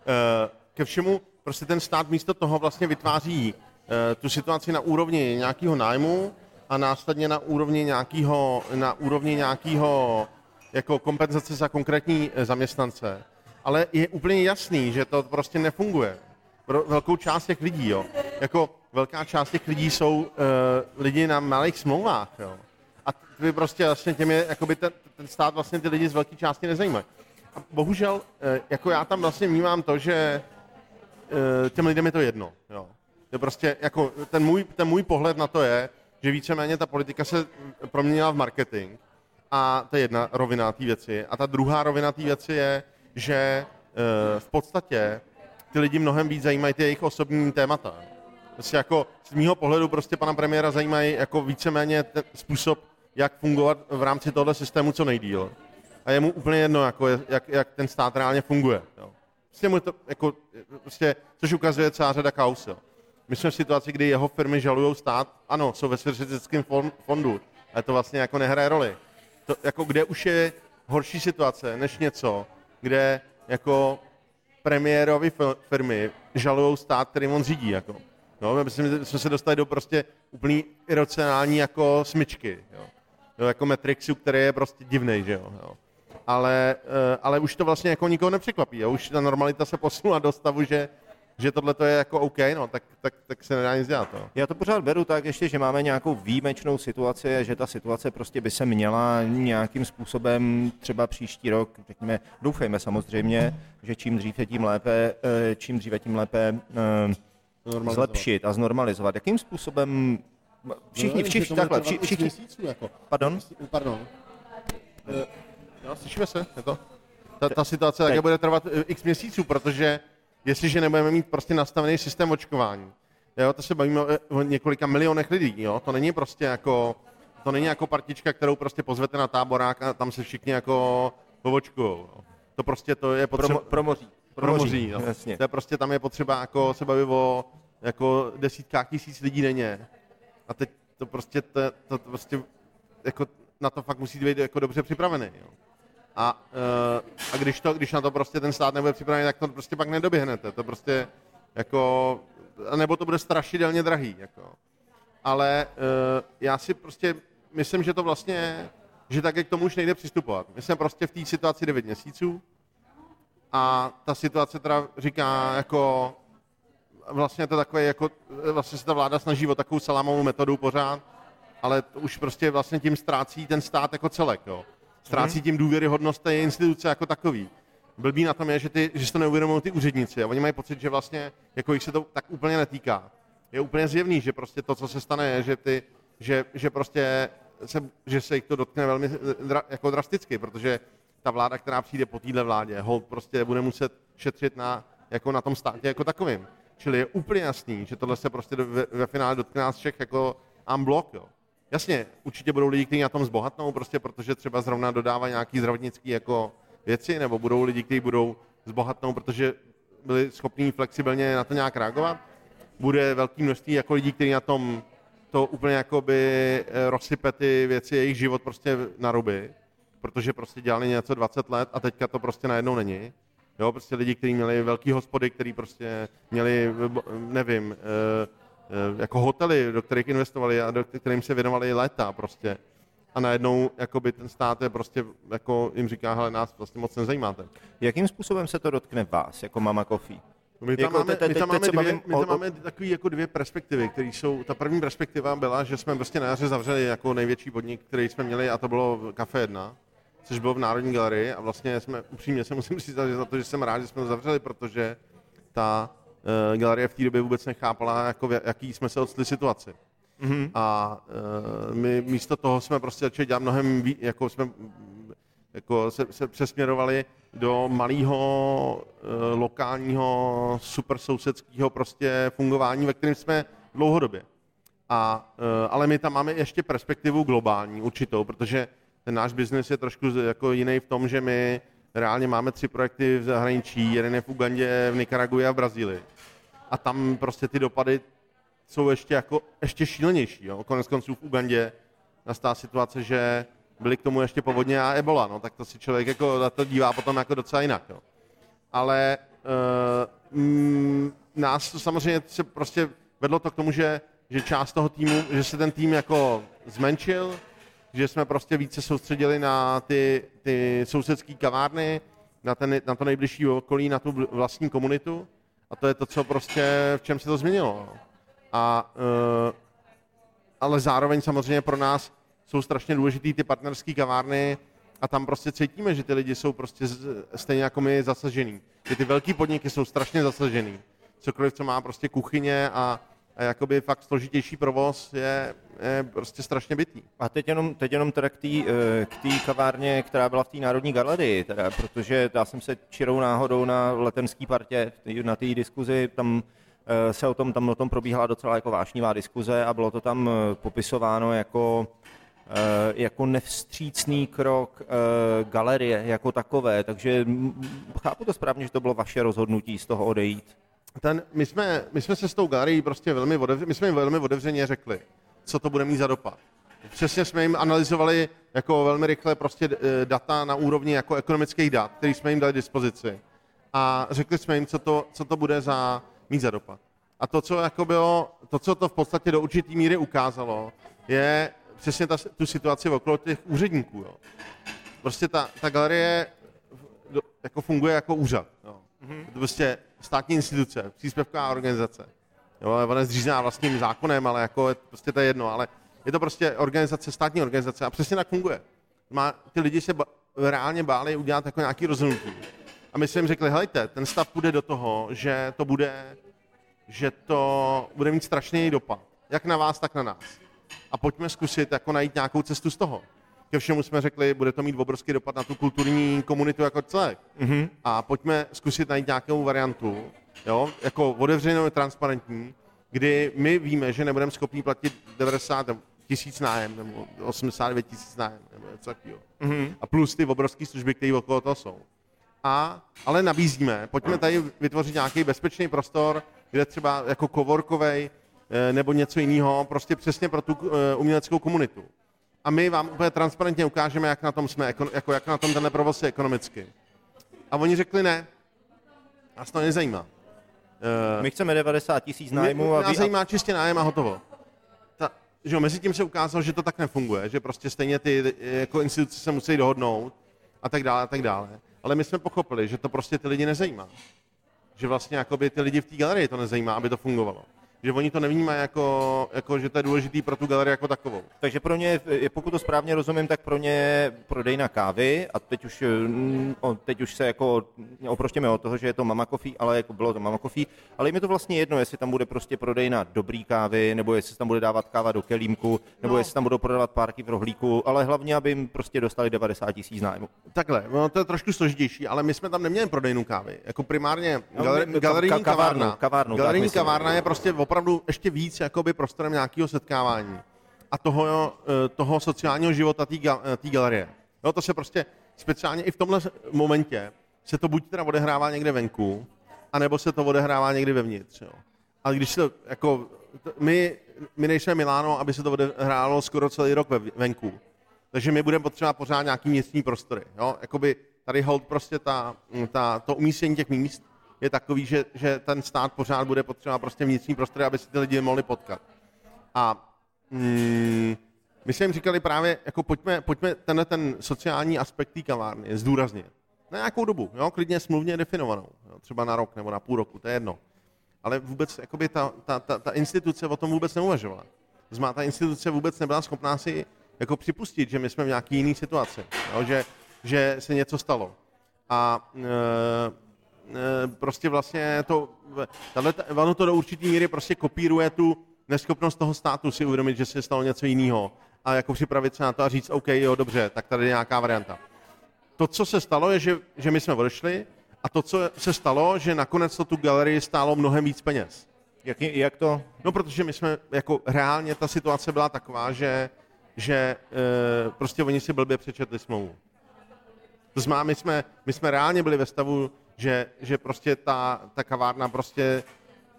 Eh, ke všemu, prostě ten stát místo toho vlastně vytváří eh, tu situaci na úrovni nějakého nájmu a následně na úrovni nějakého, na úrovni nějakého jako kompenzace za konkrétní eh, zaměstnance. Ale je úplně jasný, že to prostě nefunguje. Pro velkou část těch lidí, jo. Jako velká část těch lidí jsou uh, lidi na malých smlouvách, jo. A ty prostě vlastně těm je, jakoby ten, ten stát vlastně ty lidi z velké části nezajímají. A bohužel, uh, jako já tam vlastně vnímám to, že uh, těm lidem je to jedno, jo. To prostě, jako ten můj, ten můj pohled na to je, že víceméně ta politika se proměnila v marketing a to je jedna rovina té věci. A ta druhá rovina té věci je, že e, v podstatě ty lidi mnohem víc zajímají ty jejich osobní témata. Prostě jako z mýho pohledu prostě pana premiéra zajímají jako víceméně ten způsob, jak fungovat v rámci tohle systému co nejdíl. A je mu úplně jedno, jako jak, jak ten stát reálně funguje. Jo. Prostě mu to, jako, prostě, což ukazuje celá řada kaus. Jo. My jsme v situaci, kdy jeho firmy žalují stát, ano, jsou ve svěřeckém fondu, ale to vlastně jako nehraje roli to, jako kde už je horší situace než něco, kde jako premiérovi firmy žalují stát, který on řídí. Jako. No, myslím, že jsme se dostali do prostě úplný iracionální jako smyčky. Jo. Jo, jako Matrixu, který je prostě divný, že jo. jo. Ale, eh, ale už to vlastně jako nikoho nepřekvapí. Jo. Už ta normalita se posunula do stavu, že že tohle to je jako OK, no, tak, tak, tak se nedá nic dělat. No. Já to pořád beru tak ještě, že máme nějakou výjimečnou situaci, že ta situace prostě by se měla nějakým způsobem třeba příští rok, řekněme, doufejme samozřejmě, že čím dříve tím lépe, eh, čím dříve tím lépe uh, zlepšit a znormalizovat. Jakým způsobem všichni, no, všichni, takhle, všichni, všichni, měsíců, jako. Pardon? Pardon. Uh, slyšíme se, je to? Ta, ta situace také bude trvat x měsíců, protože jestliže nebudeme mít prostě nastavený systém očkování. Jo, to se bavíme o několika milionech lidí, jo? to není prostě jako, to není jako partička, kterou prostě pozvete na táborák a tam se všichni jako povočkujou. To prostě to je potřeba... Promo, promoří. Promoří, no. Jasně. To je prostě tam je potřeba jako se bavit o jako desítkách tisíc lidí denně. A teď to prostě, to, to, to prostě jako na to fakt musí být jako dobře připravený. Jo. A, uh, a když, to, když na to prostě ten stát nebude připravený, tak to prostě pak nedoběhnete. To prostě jako, nebo to bude strašidelně drahý. Jako. Ale uh, já si prostě myslím, že to vlastně, že tak k tomu už nejde přistupovat. My jsme prostě v té situaci 9 měsíců a ta situace teda říká jako, vlastně to takové jako, vlastně se ta vláda snaží o takovou salámovou metodu pořád, ale to už prostě vlastně tím ztrácí ten stát jako celek. Jo ztrácí mhm. tím důvěryhodnost té instituce jako takový. Blbý na tom je, že, ty, že si to neuvědomují ty úředníci a oni mají pocit, že vlastně jako jich se to tak úplně netýká. Je úplně zjevný, že prostě to, co se stane, je, že, ty, že, že prostě se, že se jich to dotkne velmi eh, dra, jako drasticky, protože ta vláda, která přijde po téhle vládě, hold prostě bude muset šetřit na, jako na tom státě jako takovým. Čili je úplně jasný, že tohle se prostě ve, ve finále dotkne nás všech jako unblock, jo. Jasně, určitě budou lidi, kteří na tom zbohatnou, prostě protože třeba zrovna dodává nějaký zdravotnický jako věci, nebo budou lidi, kteří budou zbohatnou, protože byli schopní flexibilně na to nějak reagovat. Bude velké množství jako lidí, kteří na tom to úplně jakoby eh, rozsype ty věci, jejich život prostě na ruby, protože prostě dělali něco 20 let a teďka to prostě najednou není. Jo, prostě lidi, kteří měli velký hospody, kteří prostě měli, nevím, eh, eh, jako hotely, do kterých investovali a do kterým se věnovali léta prostě. A najednou jakoby ten stát je prostě, jako jim říká, hele, nás vlastně moc nezajímáte. Jakým způsobem se to dotkne vás, jako Mama Coffee? My tam, Jako máme, teď- my tam, máme, dvě, my tam máme takový jako dvě perspektivy, které jsou, ta první perspektiva byla, že jsme prostě na jaře zavřeli jako největší podnik, který jsme měli a to bylo Cafe 1, což bylo v Národní galerii a vlastně jsme, upřímně se musím říct že za to, že jsem rád, že jsme to zavřeli, protože ta galerie v té době vůbec nechápala, jako v jaký jsme se odstli situaci. Mm-hmm. A uh, my místo toho jsme prostě začali dělat mnohem, ví, jako jsme jako se, se přesměrovali do malého e, lokálního super sousedského prostě fungování, ve kterém jsme dlouhodobě. A, e, ale my tam máme ještě perspektivu globální určitou, protože ten náš biznis je trošku jako jiný v tom, že my reálně máme tři projekty v zahraničí, jeden je v Ugandě, v Nikaraguji a v Brazílii. A tam prostě ty dopady jsou ještě, jako, ještě šílenější. Jo? Konec konců v Ugandě nastala situace, že byly k tomu ještě povodně a ebola, no, tak to si člověk jako na to dívá potom jako docela jinak. Jo. Ale uh, mm, nás to samozřejmě se prostě vedlo to k tomu, že, že část toho týmu, že se ten tým jako zmenšil, že jsme prostě více soustředili na ty, ty sousedské kavárny, na, ten, na to nejbližší okolí, na tu vlastní komunitu. A to je to, co prostě, v čem se to změnilo. no. A, uh, ale zároveň samozřejmě pro nás jsou strašně důležitý ty partnerské kavárny a tam prostě cítíme, že ty lidi jsou prostě stejně jako my zasažený. Že ty velký podniky jsou strašně zasažený. Cokoliv, co má prostě kuchyně a, a jakoby fakt složitější provoz je, je prostě strašně bytý. A teď jenom, teď jenom teda k té eh, k té kavárně, která byla v té Národní galerii, teda, protože já jsem se čirou náhodou na letenský partě, na té diskuzi, tam eh, se o tom, tam o tom probíhala docela jako vášnivá diskuze a bylo to tam eh, popisováno jako jako nevstřícný krok galerie jako takové, takže chápu to správně, že to bylo vaše rozhodnutí z toho odejít. Ten, my, jsme, my jsme se s tou galerií prostě velmi, otevřeně, my jsme jim velmi otevřeně řekli, co to bude mít za dopad. Přesně jsme jim analyzovali jako velmi rychle prostě eh, data na úrovni jako ekonomických dat, který jsme jim dali dispozici. A řekli jsme jim, co to, co to bude za, mít za dopad. A to, co jako bylo, to, co to v podstatě do určitý míry ukázalo, je přesně ta, tu situaci okolo těch úředníků. Jo. Prostě ta, ta galerie jako funguje jako úřad. Jo. To prostě státní instituce, příspěvková organizace. Jo, ona je zřízená vlastním zákonem, ale jako je, prostě to je jedno, ale je to prostě organizace, státní organizace a přesně tak funguje. Má, ty lidi se ba, reálně báli udělat jako nějaký rozhodnutí. A my jsme jim řekli, helejte, ten stav půjde do toho, že to bude, že to bude mít strašný dopad. Jak na vás, tak na nás. A pojďme zkusit jako najít nějakou cestu z toho. Ke všemu jsme řekli, bude to mít obrovský dopad na tu kulturní komunitu jako celek. Mm-hmm. A pojďme zkusit najít nějakou variantu, jo, jako otevřenou, transparentní, kdy my víme, že nebudeme schopni platit 90 tisíc nájem, nebo 89 tisíc nájem, nebo něco takového. Mm-hmm. A plus ty obrovské služby, které okolo toho jsou. A, ale nabízíme, pojďme tady vytvořit nějaký bezpečný prostor, kde třeba jako coworkovej eh, nebo něco jiného, prostě přesně pro tu eh, uměleckou komunitu. A my vám úplně transparentně ukážeme, jak na tom jsme, jako, jak na tom ten provoz je ekonomicky. A oni řekli ne, nás to nezajímá. Eh, My chceme 90 tisíc nájmu mě, a, nás zajímá čistě nájem a hotovo. Ta, že jo, mezi tím se ukázalo, že to tak nefunguje, že prostě stejně ty jako instituce se musí dohodnout a tak dále a tak dále. Ale my jsme pochopili, že to prostě ty lidi nezajímá. Že vlastně jakoby ty lidi v té galerii to nezajímá, aby to fungovalo. Že oni to nevnímají jako, jako, že to je důležitý pro tu galerii jako takovou. Takže pro ně, pokud to správně rozumím, tak pro ně je prodejna kávy a teď už, mm, teď už se jako oproštěme od toho, že je to Mama Coffee, ale jako bylo to Mama Coffee, ale jim je to vlastně jedno, jestli tam bude prostě prodejna dobrý kávy, nebo jestli tam bude dávat káva do kelímku, nebo No. jestli tam budou prodávat párky v rohlíku, ale hlavně, aby jim prostě dostali 90 tisíc nájmu. Takhle, no to je trošku složitější, ale my jsme tam neměli prodejnu kávy. Jako primárně No, galer, galerijní ka- kavárnu, kavárna. kavárnu, tak galerijní kavárna je prostě opravdu ještě víc jakoby prostorem nějakého setkávání a toho, eh, toho sociálního života té eh, galerie. Jo, to se prostě speciálně i v tomhle momentě se to buď teda odehrává někde venku, anebo se to odehrává někdy vevnitř. Jo. A když se jako, my, my nejsme Miláno, aby se to odehrálo skoro celý rok ve, venku. Takže my budeme potřebovat pořád nějaký městní prostory. Jo? Jakoby tady hold prostě ta, ta, to umístění těch míst je takový, že, že ten stát pořád bude potřebovat prostě vnitřní prostory, aby si ty lidi mohli potkat. A mm, my jsme jim říkali právě, jako pojďme, pojďme tenhle ten sociální aspekt té kavárny zdůraznit. Na nějakou dobu, jo? klidně smluvně definovanou, jo? třeba na rok nebo na půl roku, to je jedno. Ale vůbec jakoby ta, ta, ta, ta instituce o tom vůbec neuvažovala. Znamená, ta instituce vůbec nebyla schopná si jako připustit, že my jsme v nějaký jiný situaci, jo? Že, že se něco stalo. A e, prostě vlastně to, tahle, ono to do určitý míry prostě kopíruje tu neschopnost toho státu si uvědomit, že se stalo něco jiného a jako připravit se na to a říct, OK, jo, dobře, tak tady je nějaká varianta. To, co se stalo, je, že, že my jsme odešli a to, co se stalo, že nakonec to tu galerii stálo mnohem víc peněz. Jak, jak to? No, protože my jsme, jako reálně ta situace byla taková, že, že e, prostě oni si blbě přečetli smlouvu. To znamená, my jsme, my jsme reálně byli ve stavu, že, že prostě ta, ta kavárna prostě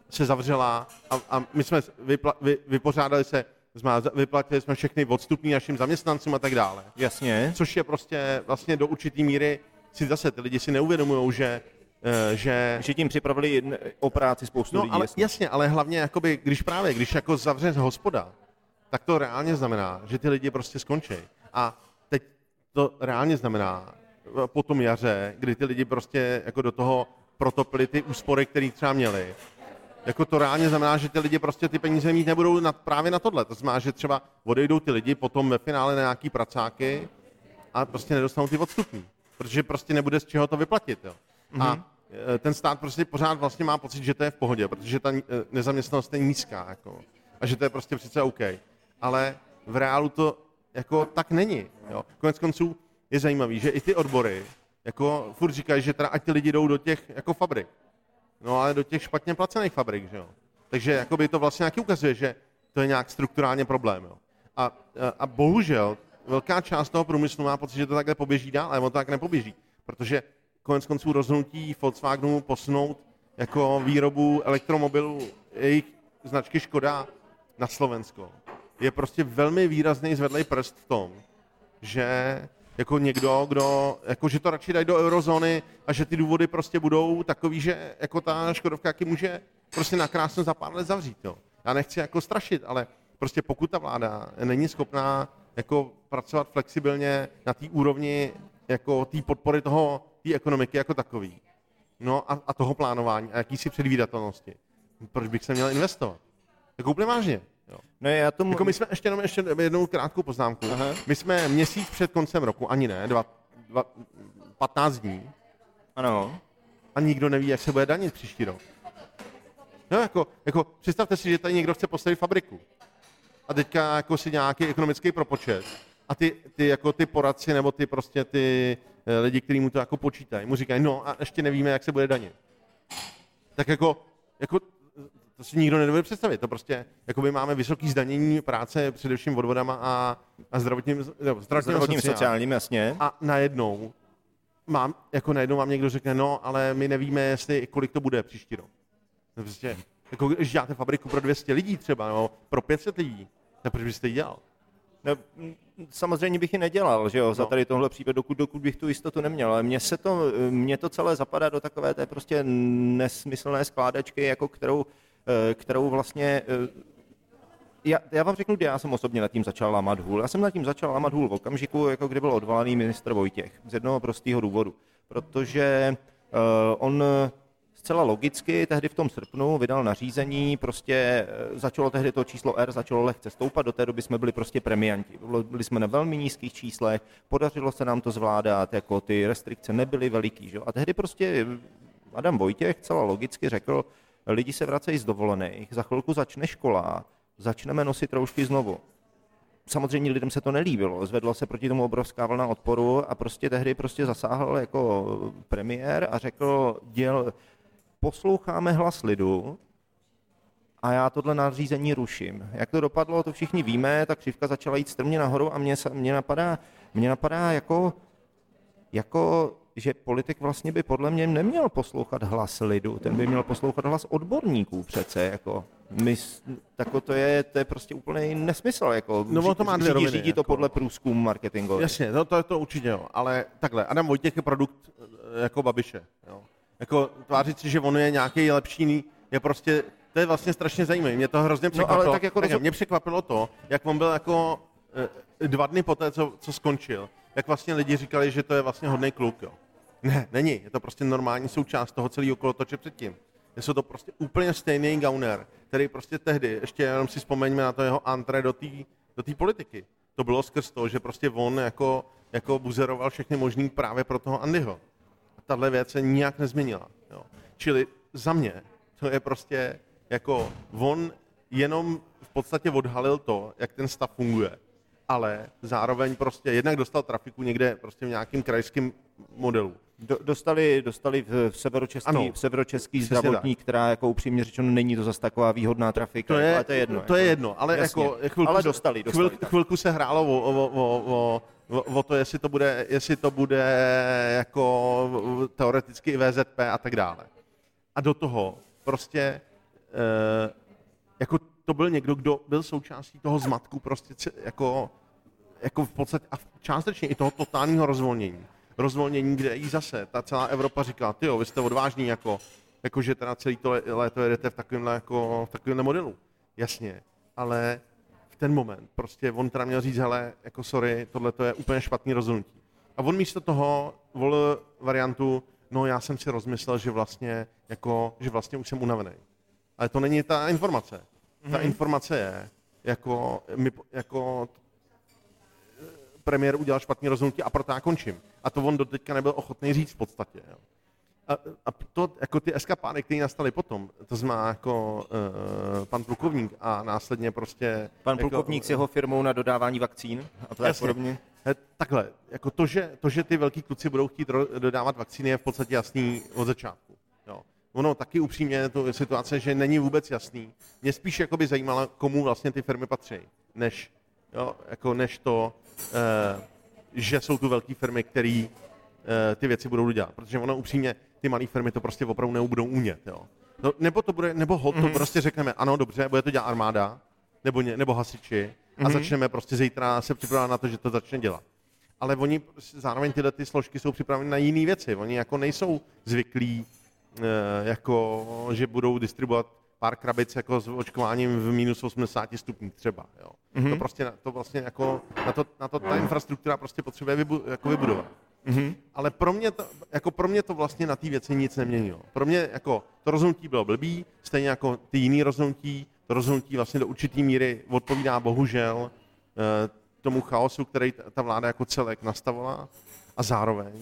se zavřela a, a my jsme vypla, vy, vypořádali se, vyplatili jsme všechny odstupní našim zaměstnancům a tak dále. Jasně. Což je prostě vlastně do určitý míry, si zase ty lidi si neuvědomují, že, eh, že Že tím připravili o práci spoustu No, lidí. ale jasně. jasně, ale hlavně, jakoby, když právě, když jako zavře hospoda, tak to reálně znamená, že ty lidi prostě skončí. A teď to reálně znamená po tom jaře, kdy ty lidi prostě jako do toho protopili ty úspory, které třeba měli, jako to reálně znamená, že ty lidi prostě ty peníze mít nebudou na, právě na tohle. To znamená, že třeba odejdou ty lidi potom ve finále na nějaký pracáky a prostě nedostanou ty odstupní. Protože prostě nebude z čeho to vyplatit. Jo. Mm-hmm. A e, ten stát prostě pořád vlastně má pocit, že to je v pohodě, protože ta e, nezaměstnanost je nízká. Jako, a že to je prostě přece OK. Ale v reálu to jako tak není. Jo. Konec konců je zajímavý, že i ty odbory jako furt říkají, že teda ať ty lidi jdou do těch jako fabrik. No ale do těch špatně placených fabrik, že jo. Takže jakoby to vlastně nějaký ukazuje, že to je nějak strukturálně problém, jo. A, a, a bohužel velká část toho průmyslu má pocit, že to takhle poběží dál, ale on to tak nepoběží, protože konec konců rozhodnutí Volkswagenu posunout jako výrobu elektromobilů jejich značky Škoda na Slovensko je prostě velmi výrazný zvedlej prst v tom, že jako někdo, kdo, jako že to radši dají do eurozóny a že ty důvody prostě budou takový, že jako ta Škodovka taky může prostě nakrásně za pár let zavřít. Jo. Já nechci jako strašit, ale prostě pokud ta vláda není schopná jako pracovat flexibilně na té úrovni jako té podpory toho, té ekonomiky jako takový, no a, a toho plánování a jakýsi předvídatelnosti, proč bych se měl investovat? Jako úplně vážně. Jo. No já tomu... Jako my jsme ještě jenom ještě jednou krátkou poznámku. Aha. My jsme měsíc před koncem roku, ani ne, dva, dva, 15 dní Ano. a nikdo neví, jak se bude danit příští rok. No jako, jako představte si, že tady někdo chce postavit fabriku a teďka jako si nějaký ekonomický propočet a ty, ty, jako ty poradci nebo ty prostě ty eh, lidi, kteří mu to jako počítají, mu říkají, no a ještě nevíme, jak se bude danit. Tak jako, jako to si nikdo nedovede představit. To prostě, jako my máme vysoký zdanění práce především odvodama a, a zdravotním, zdravotním, Zdravotním sociálním. sociálním, jasně. A najednou mám, jako najednou vám někdo řekne, no, ale my nevíme, jestli, kolik to bude příští rok. To prostě, jako když děláte fabriku pro 200 lidí třeba, nebo pro 500 lidí, tak proč byste ji dělal? No, samozřejmě bych ji nedělal, že jo, za No. tady tohle případ, dokud, dokud bych tu jistotu neměl, ale mně se to, mně to celé zapadá do takové té prostě nesmyslné skládačky, jako kterou, kterou vlastně eh, já, já vám řeknu, kdy já jsem osobně nad tím začal lámat hůl. Já jsem nad tím začal lámat hůl v okamžiku, jako kdy byl odvolaný ministr Vojtěch. Z jednoho prostého důvodu. Protože uh, on zcela logicky tehdy v tom srpnu vydal nařízení, prostě eh, začalo tehdy to číslo R, začalo lehce stoupat, do té doby jsme byli prostě premianti. Byli jsme na velmi nízkých číslech, podařilo se nám to zvládat, jako ty restrikce nebyly veliký. Že? A tehdy prostě Adam Vojtěch celá logicky řekl, lidi se vracejí z dovolených, za chvilku začne škola, začneme nosit roušky znovu samozřejmě lidem se to nelíbilo, zvedla se proti tomu obrovská vlna odporu a prostě tehdy prostě zasáhl jako premiér a řekl, děl, posloucháme hlas lidu a já tohle nařízení ruším. Jak to dopadlo, to všichni víme, ta křivka začala jít strmě nahoru a mě, mě napadá, mě napadá jako, jako že politik vlastně by podle mě neměl poslouchat hlas lidu, ten by měl poslouchat hlas odborníků přece, jako. My, tako to je, to je prostě úplný nesmysl, jako. No, to má dvě roviny, řídí jako. to podle průzkumu marketingu. Jasně, to, to, to určitě jo, ale takhle, Adam Vojtěch je produkt eh, jako Babiše, jo. Jako tvářit si, že on je nějaký lepší, je prostě, to je vlastně strašně zajímavé. Mě to hrozně překvapilo. No, ale tak jako tak, mě překvapilo to, jak on byl jako eh, dva dny poté, co, co skončil, jak vlastně lidi říkali, že to je vlastně hodný kluk, jo. Ne, není. Je to prostě normální součást toho celého kolotoče předtím. Je to prostě úplně stejný gauner, který prostě tehdy, ještě jenom si vzpomeňme na to jeho antre do té do tý politiky. To bylo skrz to, že prostě on jako, jako buzeroval všechny možný právě pro toho Andyho. A tahle věc se nijak nezměnila. Jo. Čili za mě to je prostě jako on jenom v podstatě odhalil to, jak ten stav funguje ale zároveň prostě jednak dostal trafiku někde prostě v nějakém krajském modelu. Do, dostali, dostali v severočeský, ano, v severočeský zdravotník, tak. která jako upřímně řečeno není to zase taková výhodná trafika, to je, ale to je jedno. To jako, je jedno, ale jasně, jako chvilku, ale dostali, dostali chvil, chvilku se hrálo o, o, o, o, o, o to, jestli to bude, jestli to bude jako teoreticky i VZP a tak dále. A do toho prostě e, jako to byl někdo, kdo byl součástí toho zmatku prostě jako jako v podstatě a částečně i toho totálního rozvolnění. Rozvolnění, kde i zase ta celá Evropa říká, ty jo, vy jste odvážní, jako, jako že teda celý to léto jedete v takovémhle, jako, v takovémhle modelu. Jasně, ale v ten moment prostě on teda měl říct, hele, jako sorry, tohle to je úplně špatný rozhodnutí. A on místo toho volil variantu, no já jsem si rozmyslel, že vlastně, jako, že vlastně už jsem unavený. Ale to není ta informace. Ta mm-hmm. informace je, jako, my, jako premiér udělal špatný rozhodnutí a proto já končím. A to on do teďka nebyl ochotný říct v podstatě. Jo. A, a to, jako ty eskapády, které nastaly potom, to znamená jako uh, pan plukovník a následně prostě... Pan jako, plukovník s jeho firmou na dodávání vakcín a tak podobně. He, takhle, jako to že, to, že ty velký kluci budou chtít ro, dodávat vakcíny, je v podstatě jasný od začátku. Jo. Ono taky upřímně, to je situace, že není vůbec jasný. Mě spíš by zajímalo, komu vlastně ty firmy patří, než, jo, jako než to, Eh, že jsou tu velké firmy, které eh, ty věci budou dělat. Protože ono upřímně, ty malé firmy to prostě opravdu nebudou umět. Jo. No, nebo to bude, nebo hod, to mm-hmm. prostě řekneme, ano, dobře, bude to dělat armáda, nebo, ně, nebo hasiči, a mm-hmm. začneme prostě zítra se připravovat na to, že to začne dělat. Ale oni zároveň tyhle ty složky jsou připraveny na jiné věci. Oni jako nejsou zvyklí, eh, jako, že budou distribuovat pár krabic jako s očkováním v minus 80 stupních třeba. Jo. Mm-hmm. To prostě to vlastně jako, na to, na to ta infrastruktura prostě potřebuje vybu, jako vybudovat. Mm-hmm. Ale pro mě, to, jako pro mě to vlastně na té věci nic neměnilo. Pro mě jako to rozhodnutí bylo blbý, stejně jako ty jiný rozhodnutí, to rozhodnutí vlastně do určitý míry odpovídá bohužel eh, tomu chaosu, který ta vláda jako celek nastavovala a zároveň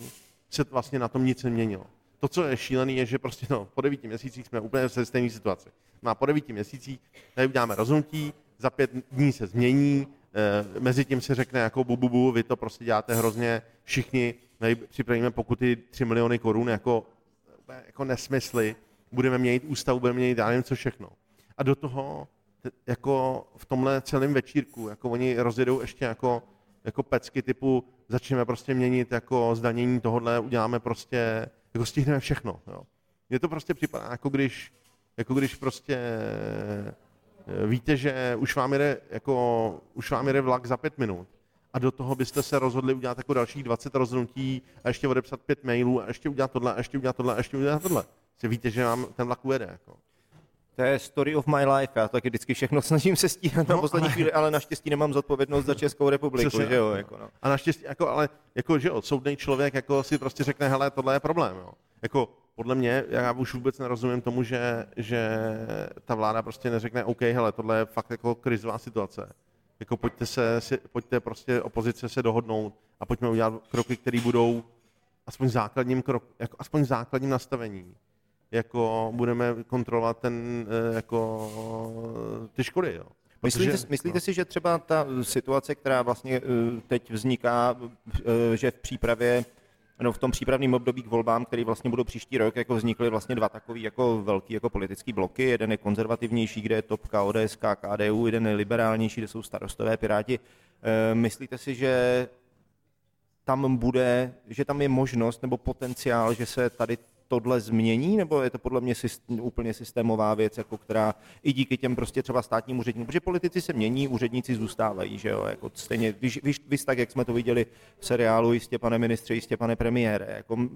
se vlastně na tom nic neměnilo. To, co je šílené, je, že prostě no, po devíti měsících jsme úplně v stejné situaci. No a po devíti měsících tady uděláme rozhodnutí, za pět dní se změní, e, mezi tím se řekne jako bu, bu, bu, vy to prostě děláte hrozně, všichni tady připravíme pokuty 3 miliony korun jako, jako nesmysly, budeme měnit ústavu, budeme měnit já nevím co všechno. A do toho jako v tomhle celém večírku, jako oni rozjedou ještě jako, jako pecky typu začneme prostě měnit jako zdanění tohohle, uděláme prostě, jako stihneme všechno. Jo. Mně to prostě připadá, jako když jako když prostě eh, víte, že už vám jde, jako, už vám jde vlak za pět minut a do toho byste se rozhodli udělat jako dalších 20 rozhodnutí a ještě odepsat pět mailů a ještě udělat tohle, a ještě udělat tohle, a ještě udělat tohle. Si víte, že vám ten vlak ujede. Jako. To je story of my life, já taky vždycky všechno [laughs] snažím se stíhat no, na poslední ale... chvíli, ale naštěstí nemám zodpovědnost za Českou republiku, Přesně, že jo? Jako no. A naštěstí, jako, ale jako, že jo, soudný člověk jako si prostě řekne, hele, tohle je problém, jo. Jako podle mě, já už vůbec nerozumím tomu, že, že ta vláda prostě neřekne, OK, hele, tohle je fakt jako krizová situace. Jako pojďte se, si, pojďte prostě opozice se dohodnout a pojďme udělat kroky, které budou aspoň základním krok, jako aspoň základním nastavení. Jako budeme kontrolovat ten, eh, jako ty škody, jo. Myslíte, Protože- myslíte no. si, že třeba ta situace, která vlastně eh, teď vzniká, eh, že v přípravě No v tom přípravném období k volbám, který vlastně budou příští rok, jako vznikly vlastně dva takový jako velký jako politický bloky. Jeden je konzervativnější, kde je topka ODS, KDU, jeden je liberálnější, kde jsou starostové piráti. Eh, Myslíte si, že tam bude, že tam je možnost nebo potenciál, že se tady tohle změní, nebo je to podle mě syst, úplně systémová věc, jako která i díky těm prostě třeba státním úředníkům, protože politici se mění, úředníci zůstávají, že jo, jako stejně, víš, víš, víš tak, jak jsme to viděli v seriálu, jistě pane ministře, jistě pane premiére, jako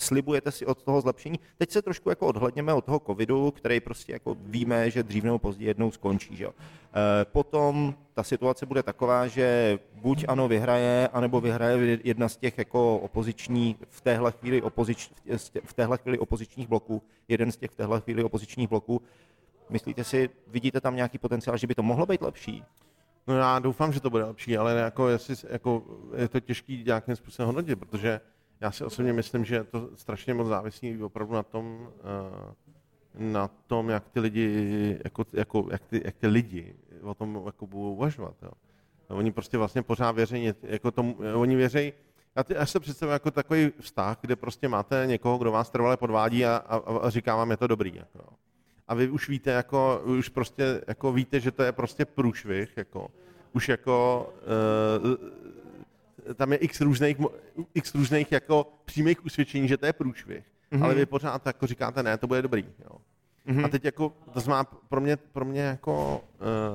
slibujete si od toho zlepšení. Teď se trošku jako odhledněme od toho covidu, který prostě jako víme, že dřív nebo později jednou skončí. Že jo. E, potom ta situace bude taková, že buď ano vyhraje, anebo vyhraje jedna z těch jako opoziční, v téhle chvíli, opozič, v téhle chvíli opozičních bloků, jeden z těch v téhle chvíli opozičních bloků. Myslíte si, vidíte tam nějaký potenciál, že by to mohlo být lepší? No já doufám, že to bude lepší, ale jako, jestli, jako, je to těžký nějakým způsobem hodnotit, protože já si osobně myslím, že to strašně moc závisí opravdu na tom, eh, na tom, jak ty lidi, jako, jako, jak, ty, jak ty lidi o tom jako budou uvažovat. Jo. Oni prostě vlastně pořád věří, jako tomu, oni věří, já, ty, já se představuji jako takový vztah, kde prostě máte někoho, kdo vás trvale podvádí a, a, a říká vám, je to dobrý. Jako. A vy už víte, jako, už prostě jako víte, že to je prostě průšvih, jako, už jako uh, tam je x různých, x různých jako přímých usvědčení, že to je průšvih, mm-hmm. ale vy pořád jako říkáte, ne, to bude dobrý. Jo. Mm-hmm. A teď jako, to znamená, pro mě, pro mě jako,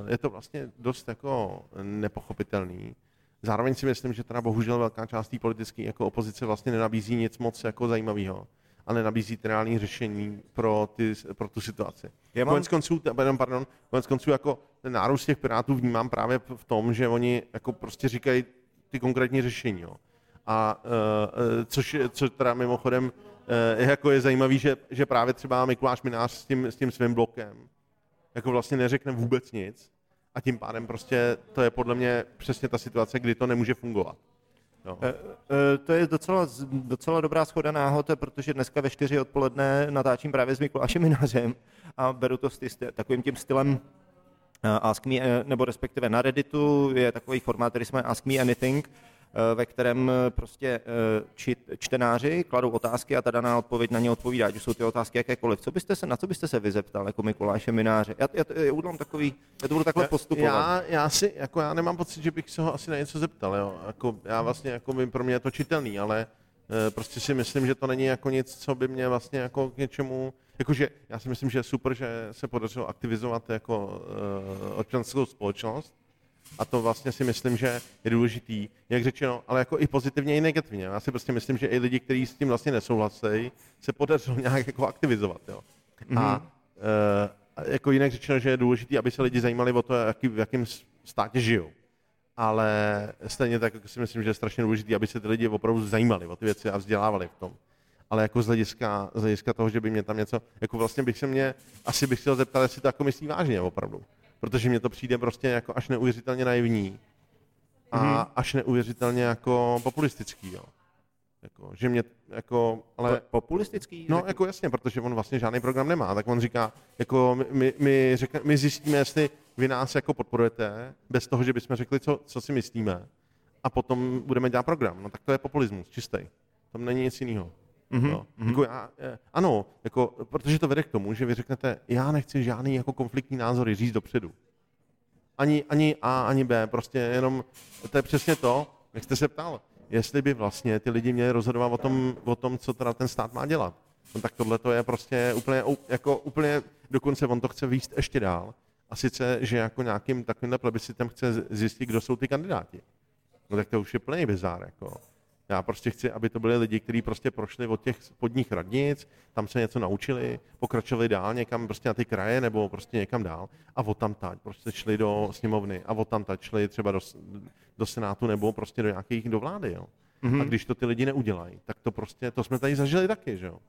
uh, je to vlastně dost jako nepochopitelný. Zároveň si myslím, že teda bohužel velká část té politické jako opozice vlastně nenabízí nic moc jako zajímavého a nenabízí reální řešení pro, ty, pro tu situaci. Já mám- Konec konců, pardon, pardon, konec konců jako ten nárůst těch pirátů vnímám právě v tom, že oni jako prostě říkají ty konkrétní řešení. Jo. A uh, což, je- co teda mimochodem uh, jako je zajímavý, že, že právě třeba Mikuláš Minář s tím, s tím svým blokem jako vlastně neřekne vůbec nic a tím pádem prostě to je podle mě přesně ta situace, kdy to nemůže fungovat. Jo. E, e, To je docela, docela dobrá schoda náhod, protože dneska ve 4 odpoledne natáčím právě s Mikulášem Minářem a beru to sty, sty, takovým tím stylem eh, Ask Me, eh, nebo respektive na Redditu je takový formát, který jsme Ask Me Anything, eh, ve kterém eh, prostě eh, či, čtenáři kladou otázky a ta daná odpověď na ně odpovídá, už jsou ty otázky jakékoliv. Co byste se, na co byste se vyzeptal jako Mikuláše Mináře? Já, já, já, udělám takový, já to budu takhle postupovat. Já, já, si, jako já nemám pocit, že bych se ho asi na něco zeptal. Jo. Jako, já vlastně, jako by, pro mě je to čitelný, ale prostě si myslím, že to není jako nic, co by mě vlastně jako k něčemu, jakože já si myslím, že je super, že se podařilo aktivizovat jako e, občanskou společnost, a to vlastně si myslím, že je důležitý, jak řečeno, ale jako i pozitivně, i negativně. Já si prostě myslím, že i lidi, kteří s tím vlastně nesouhlasí, se podařilo nějak jako aktivizovat. Jo. Mm-hmm. A e, jako jinak řečeno, že je důležité, aby se lidi zajímali o to, jaký, v jakém státě žijou. Ale stejně tak si myslím, že je strašně důležité, aby se ty lidi opravdu zajímali o ty věci a vzdělávali v tom. Ale jako z hlediska, z hlediska toho, že by mě tam něco, jako vlastně bych se mě, asi bych chtěl zeptat, jestli to jako myslí vážně opravdu. Protože mně to přijde prostě jako až neuvěřitelně naivní a mm-hmm. až neuvěřitelně jako populistický, jo. Jako, že mě, jako, ale... Populistický? No, jako jasně, protože on vlastně žádný program nemá, tak on říká, jako my, my, řekne, my zjistíme, jestli vy nás jako podporujete, bez toho, že bychom řekli, co, co si myslíme, a potom budeme dělat program. No tak to je populismus, čistý. Tam není nic jiného. Mm-hmm. No. Jako já, eh, ano, jako, protože to vede k tomu, že vy řeknete, já nechci žádný jako konfliktní názory říct dopředu. Ani, ani A, ani B, prostě jenom, to je přesně to, jak jste se ptal, jestli by vlastně ty lidi měli rozhodovat o tom, o tom co teda ten stát má dělat. No tak tohle to je prostě úplně, jako úplně, dokonce on to chce výst ještě dál. A sice, že jako nějakým takovýmhle plebiscitem chce zjistit, kdo jsou ty kandidáti. No tak to už je plný bizár, jako. Já prostě chci, aby to byli lidi, kteří prostě prošli od těch spodních radnic, tam se něco naučili, pokračovali dál někam prostě na ty kraje nebo prostě někam dál a od tam tať prostě šli do sněmovny a od tam tať šli třeba do, do senátu nebo prostě do nějakých do vlády, jo. Mm-hmm. A když to ty lidi neudělají, tak to prostě, to jsme tady zažili taky, že jo.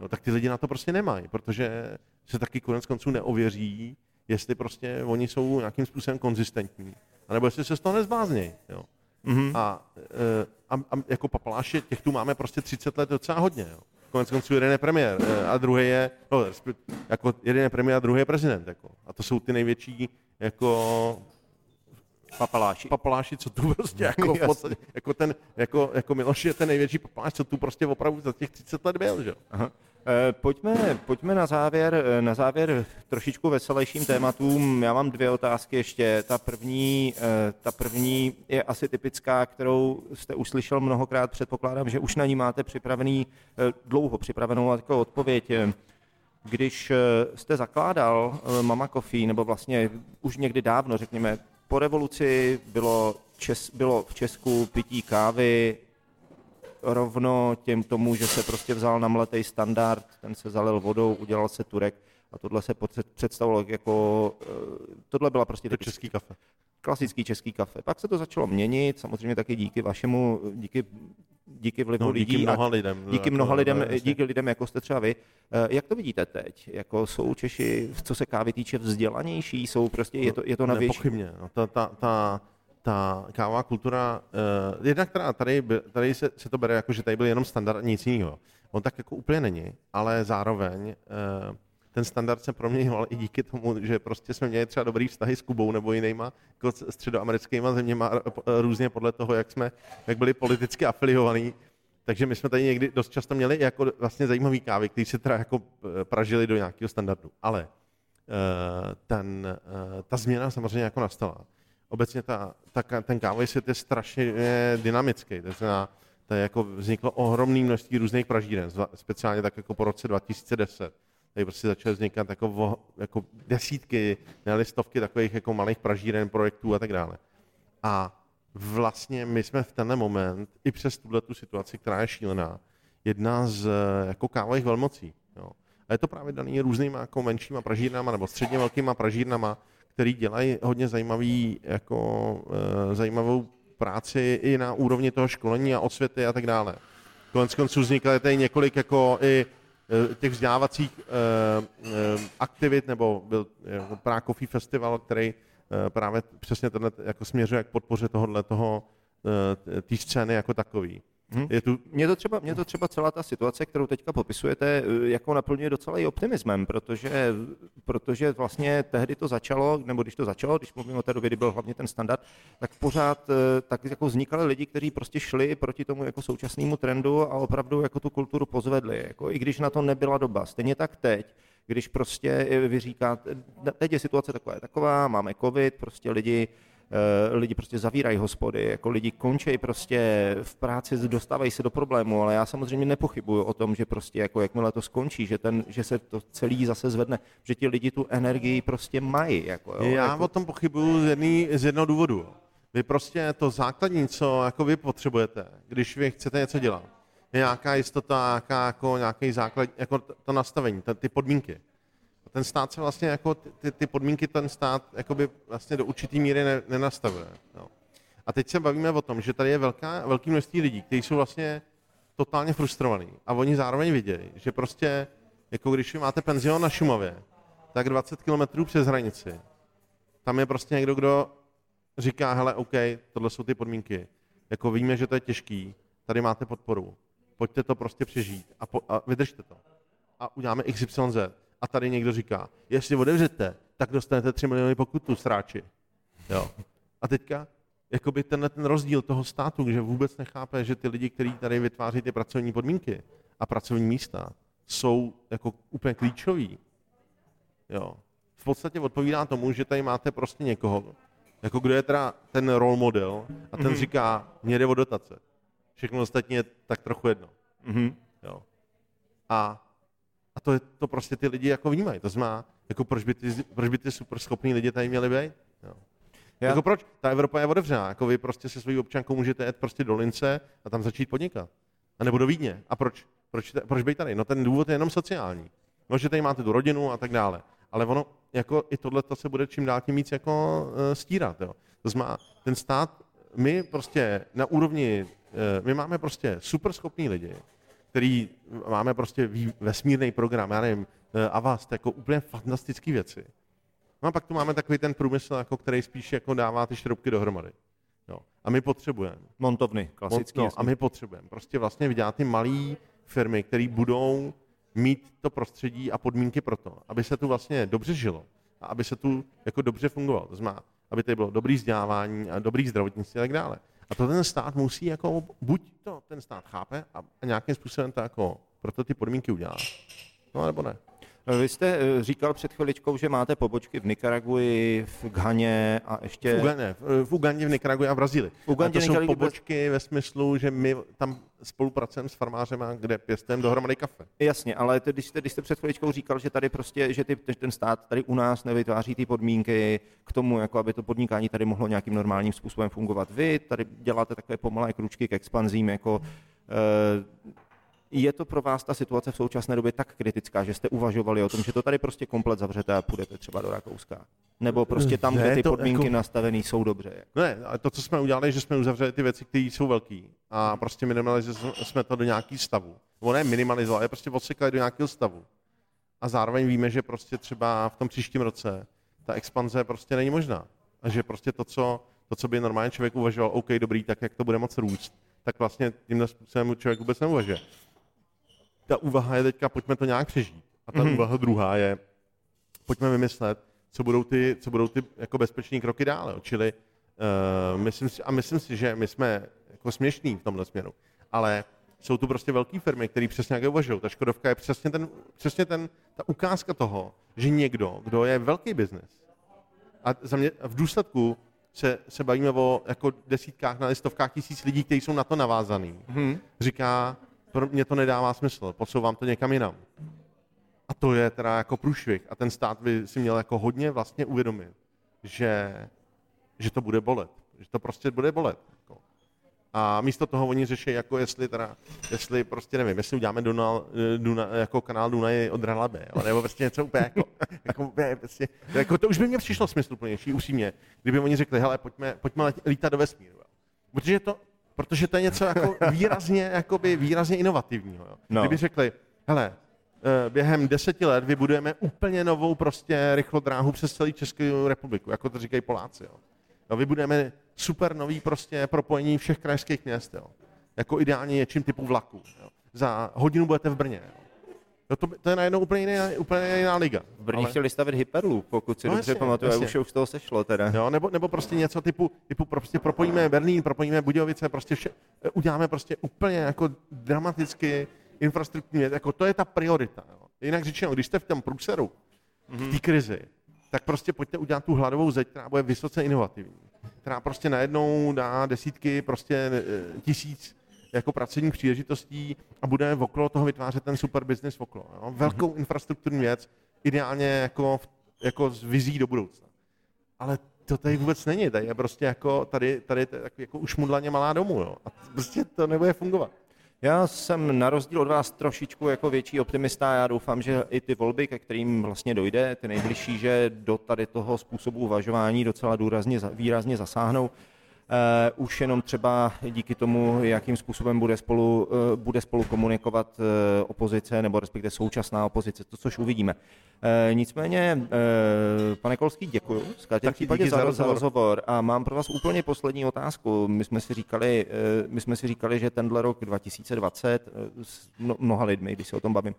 no, tak ty lidi na to prostě nemají, protože se taky konec konců neověří, jestli prostě oni jsou nějakým způsobem konzistentní, anebo jestli se z toho nezbáznějí. Jo. Mm-hmm. A, e, a, a, jako papaláši, těch tu máme prostě 30 let docela hodně. Jo. Konec konců jeden je premiér e, a druhý je, no, jako jeden je premiér a druhý je prezident. Jako. A to jsou ty největší jako Papaláši. papaláši, co tu prostě [laughs] jako, v podstatě, jako, ten, jako, jako Miloš je ten největší papaláš, co tu prostě opravdu za těch 30 let byl, že? Aha. E, pojďme, pojďme na závěr, na závěr trošičku veselějším tématům. Já mám dvě otázky ještě. Ta první, e, ta první je asi typická, kterou jste uslyšel mnohokrát. Předpokládám, že už na ní máte připravený, dlouho připravenou jako odpověď. Když jste zakládal Mama Coffee, nebo vlastně už někdy dávno, řekněme, po revoluci bylo, čes, bylo v Česku pití kávy rovno těm tomu, že se prostě vzal na mletej standard, ten se zalil vodou, udělal se turek a tohle se představilo jako, eh, tohle byla prostě... To český kafe. Klasický český kafe. Pak se to začalo měnit, samozřejmě taky díky vašemu, díky díky vlivu no, díky lidí. Mnoha lidem, díky jako, mnoha lidem. No, díky lidem, jako jste třeba vy. Eh, jak to vidíte teď? Jako jsou Češi, co se kávy týče, vzdělanější? Jsou prostě, je to, je to na větší... Nepochybně. No, ta, ta, ta, ta kávová kultura, uh, jedna, která tady, tady se, se, to bere jako, že tady byl jenom standard, nic jiného. On tak jako úplně není, ale zároveň uh, ten standard se proměňoval i díky tomu, že prostě jsme měli třeba dobrý vztahy s Kubou nebo jinýma jako středoamerickýma zeměma různě podle toho, jak jsme, jak byli politicky afiliovaní. Takže my jsme tady někdy dost často měli jako vlastně zajímavý kávy, které se teda jako eh, pražili do nějakého standardu. Ale eh, ten, eh, ta změna samozřejmě jako nastala. Obecně ta, ta, ten kávový svět je strašně dynamický. To znamená, to je jako vzniklo ohromné množství různých pražíren, speciálně tak jako po roce 2010 tady prostě začaly vznikat jako, jako desítky, ne stovky takových jako malých pražíren, projektů a tak dále. A vlastně my jsme v tenhle moment, i přes tuhle tu situaci, která je šílená, jedna z jako kávových velmocí. Jo. A je to právě daný různýma jako menšíma pražírnama nebo středně velkýma pražírnama, který dělají hodně zajímavý, jako, e, zajímavou práci i na úrovni toho školení a osvěty a tak dále. Konec konců vznikaly tady několik jako i Eh, těch vzdělávacích eh, eh, aktivit, nebo byl Prague Coffee Festival, který právě přesně tenhle jako směřuje k podpoře tohohle toho, té scény jako takový. Hmm. Je tu... mě, to třeba, mě to třeba celá ta situace, kterou teďka popisujete, jako naplňuje docela i optimismem, protože, protože vlastně tehdy to začalo, nebo když to začalo, když mluvím o té době, kdy byl hlavně ten standard, tak pořád tak jako vznikaly lidi, kteří prostě šli proti tomu jako současnému trendu a opravdu jako tu kulturu pozvedli, jako i když na to nebyla doba. Stejně tak teď, když prostě vy říkáte, teď je situace taková, taková, máme covid, prostě lidi Eh, lidi prostě zavírají hospody, jako lidi končí prostě v práci, dostávají se do problému, ale já samozřejmě nepochybuju o tom, že prostě jako jakmile to skončí, že, ten, že se to celý zase zvedne, že ti lidi tu energii prostě mají. Jako, jo, já jako... o tom pochybuju z, jedný, z jednoho důvodu. Vy prostě to základní, co jako vy potřebujete, když vy chcete něco dělat, je nějaká jistota, nějaká, jako, nějaký základ, jako to nastavení, ty podmínky ten stát se vlastně jako ty, ty podmínky ten stát jakoby vlastně do určitý míry ne, nenastavuje. Jo. A teď se bavíme o tom, že tady je velká, velké množství lidí, kteří jsou vlastně totálně frustrovaní. A oni zároveň vidějí, že prostě, jako když máte penzion na Šumavě, tak 20 kilometrů přes hranici, tam je prostě někdo, kdo říká, hele, OK, tohle jsou ty podmínky. Jako víme, že to je těžký, tady máte podporu, pojďte to prostě přežít a, po, a vydržte to. A uděláme XYZ a tady někdo říká, jestli otevřete, tak dostanete 3 miliony pokutu, sráči. Jo. A teďka, jakoby tenhle ten rozdíl toho státu, že vůbec nechápe, že ty lidi, kteří tady vytváří ty pracovní podmínky a pracovní místa, jsou jako úplně klíčoví. Jo. V podstatě odpovídá tomu, že tady máte prostě někoho, jako kdo je teda ten role model a ten mm-hmm. říká, mě jde o dotace. Všechno ostatní je tak trochu jedno. Mm-hmm. Jo. A a to, je, to prostě ty lidi jako vnímají. To znamená, jako proč by ty, proč by ty super schopní lidi tady měli být? Jo. Já. Jako proč? Ta Evropa je otevřená. Jako vy prostě se svojí občankou můžete jet prostě do Lince a tam začít podnikat. A nebo do Vídně. A proč? Proč, proč být tady? No ten důvod je jenom sociální. No, že tady máte tu rodinu a tak dále. Ale ono, jako i tohle se bude čím dál tím víc jako uh, stírat. Jo. To znamená, ten stát, my prostě na úrovni, uh, my máme prostě super schopní lidi, který máme prostě vesmírný program, já nevím, eh, Avast, jako úplně fantastické věci. No a pak tu máme takový ten průmysl, jako který spíš jako dává ty šroubky dohromady. Jo. A my potřebujeme. Montovny, klasicky. No, jasně. a my potřebujeme prostě vlastně vydělat ty malé firmy, které budou mít to prostředí a podmínky pro to, aby se tu vlastně dobře žilo a aby se tu jako dobře fungovalo. To znamená, aby tady bylo dobrý vzdělávání a dobrý zdravotnictví a tak dále. A to ten stát musí jako, buď to ten stát chápe a, nějakým způsobem to jako proto ty podmínky udělá, no nebo ne. Vy jste eh, říkal před chviličkou, že máte pobočky v Nikaraguji, v Ghaně a ještě... V Ugandě, v, v Ugandě, v Nikaragui a v Brazílii. V Ugandě, a to jsou pobočky ve smyslu, že my tam spolupracujeme s farmářema, kde pěstujeme dohromady kafe. Jasně, ale to, když, jste, když jste před chviličkou říkal, že tady prostě, že ty, ten stát tady u nás nevytváří ty podmínky k tomu, jako aby to podnikání tady mohlo nějakým normálním způsobem fungovat. Vy tady děláte takové pomalé kručky k expanzím, jako eh, je to pro vás ta situace v současné době tak kritická, že jste uvažovali o tom, že to tady prostě komplet zavřete a půjdete třeba do Rakouska? Nebo prostě tam, Ne, kde ty podmínky jako- nastavené jsou dobře? Ne, ale to, co jsme udělali, že jsme uzavřeli ty věci, které jsou velké a prostě minimalizovali jsme to do nějaký stavu. Nebo ne minimalizovali, ale prostě odsekali do nějakého stavu. A zároveň víme, že prostě třeba v tom příštím roce ta expanze prostě není možná. A že prostě to, co, to, co by normálně člověk uvažoval, OK, dobrý, tak jak to bude moc růst, tak vlastně tímhle způsobem člověk vůbec neuvažuje. Ta úvaha je teďka, pojďme to nějak přežít. A ta mm-hmm. úvaha druhá je, pojďme vymyslet, co budou ty, co budou ty jako bezpečné kroky dále. Čili uh, myslím si, a myslím si, že my jsme jako směšní v tomhle směru, ale jsou tu prostě velké firmy, které přesně jak uvažují. Ta Škodovka je přesně, ten, přesně ten, ta ukázka toho, že někdo, kdo je velký biznis, a za mě v důsledku se, se bavíme o jako desítkách, na stovkách tisíc lidí, kteří jsou na to navázaný. Hmm. Říká, pro mě to nedává smysl, posouvám to někam jinam. A to je teda jako průšvih. A ten stát by si měl jako hodně vlastně uvědomit, že, že to bude bolet. Že to prostě bude bolet. Jako. A místo toho oni řeší, jako jestli teda, jestli prostě nevím, jestli uděláme Dunal, Duna, jako kanál Dunaj od Ralabe, nebo prostě něco úplně jako, [laughs] jako, úplně prostě, jako, to už by mě přišlo smysluplnější, upřímně, kdyby oni řekli, hele, pojďme, pojďme lítat do vesmíru. Protože to, protože to je něco jako [laughs] výrazně, jakoby výrazně inovativního. Jo. No. Kdyby řekli, hele, eh, během deseti let vybudujeme úplně novou prostě rychlodráhu přes celý Českou republiku, jako to říkají Poláci. Jo. Jo, vybudujeme super nový prostě propojení všech krajských měst, jo. jako ideálně něčím typu vlaku. Jo. Za hodinu budete v Brně. Jo. Jo, to, to je najednou úplně jiná, úplně jiná liga. V Brně Ale... chtěli stavit Hyperloop, pokud si No no, dobře pamatuju, už, už z toho sešlo teda. Jo, nebo, nebo prostě něco typu, typu prostě propojíme Berlín, propojíme Budějovice, prostě vše, uděláme prostě úplně jako dramaticky infrastrukturně, jako to je ta priorita. Jo. Jinak řečeno, když jste v tom průseru, v té krizi, tak prostě pojďte udělat tu hladovou zeď, která bude vysoce inovativní, která prostě najednou dá desítky, prostě eh, tisíc jako pracovních příležitostí a bude okolo toho vytvářet ten super business okolo. Jo. Velkou infrastrukturní věc, ideálně jako, jako s vizí do budoucna. Ale to tady vůbec není, tady je prostě jako, tady, tady takový jako ušmudlaně malá domů, jo. A prostě to nebude fungovat. Já jsem na rozdíl od vás trošičku jako větší optimista. Já doufám, že i ty volby, ke kterým vlastně dojde, ty nejbližší, že do tady toho způsobu uvažování docela důrazně, výrazně zasáhnou. Uh, už jenom třeba díky tomu, jakým způsobem bude spolu, uh, bude spolu komunikovat uh, opozice, nebo respektive současná opozice, to což uvidíme. Uh, nicméně, uh, pane Kolský, děkuji. V každém případě za, rozhovor. rozhovor. A mám pro vás úplně poslední otázku. My jsme si říkali, my jsme si říkali že tenhle rok 2020 eh, s mno- mnoha lidmi, když se o tom bavím,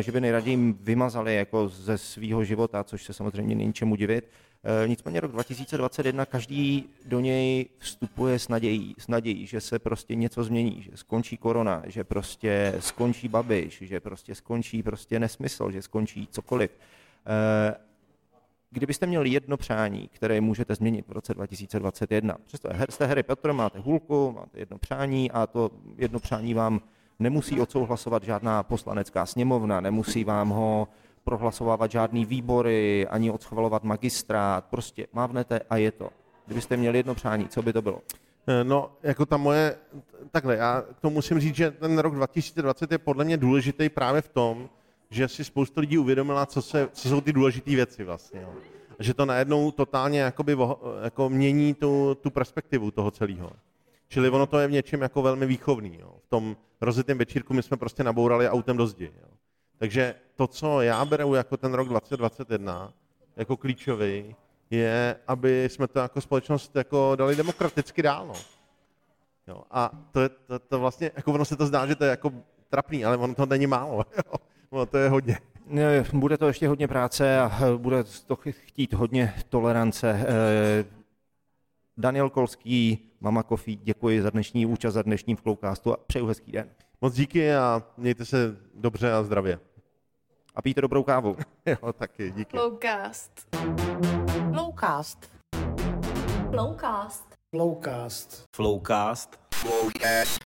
že by nejraději vymazali jako ze svého života, což se samozřejmě není čemu divit. Eh, Nicméně rok 2021 každý do něj vstupuje s nadějí, s nadějí, že se prostě něco změní, že skončí korona, že prostě skončí babiš, že prostě skončí prostě nesmysl, že skončí cokoliv. Eh, Kdybyste měli jedno přání, které můžete změnit v roce 2021, přesto jste Harry Potter, máte hůlku, máte jedno přání a to jedno přání vám nemusí odsouhlasovat žádná poslanecká sněmovna, nemusí vám ho prohlasovávat žádný výbory, ani odschvalovat magistrát, prostě mávnete a je to. Kdybyste měli jedno přání, co by to bylo? Eh, No, jako ta moje, takhle, já k tomu musím říct, že ten rok 2020 je podle mě důležitý právě v tom, že si spousta lidí uvědomila, co, se, co jsou ty důležité věci vlastně. Jo. Že to najednou totálně jakoby, jako mění tu, tu perspektivu toho celého. Čili ono to je v něčem jako velmi výchovný. Jo. V tom rozitém večírku my jsme prostě nabourali autem do zdi. Jo. Takže to, co já beru jako ten rok 2021, jako klíčový, je, aby jsme to jako společnost jako dali demokraticky dál. No. Jo. A to, je, to, to vlastně, jako ono se to zdá, že to je jako trapný, ale ono to není málo. [laughs] Jo. Ono to je hodně. Bude to ještě hodně práce a bude to ch- chtít hodně tolerance. Eh, Daniel Kolský, Mama Coffee, děkuji za dnešní účast, za dnešní vkloukástu a přeju hezký den. Moc díky a mějte se dobře a zdravě. A pijte dobrou kávu. [laughs] Jo, taky, díky. Flowcast. Flowcast. Flowcast. Flowcast. Flowcast. Flowcast.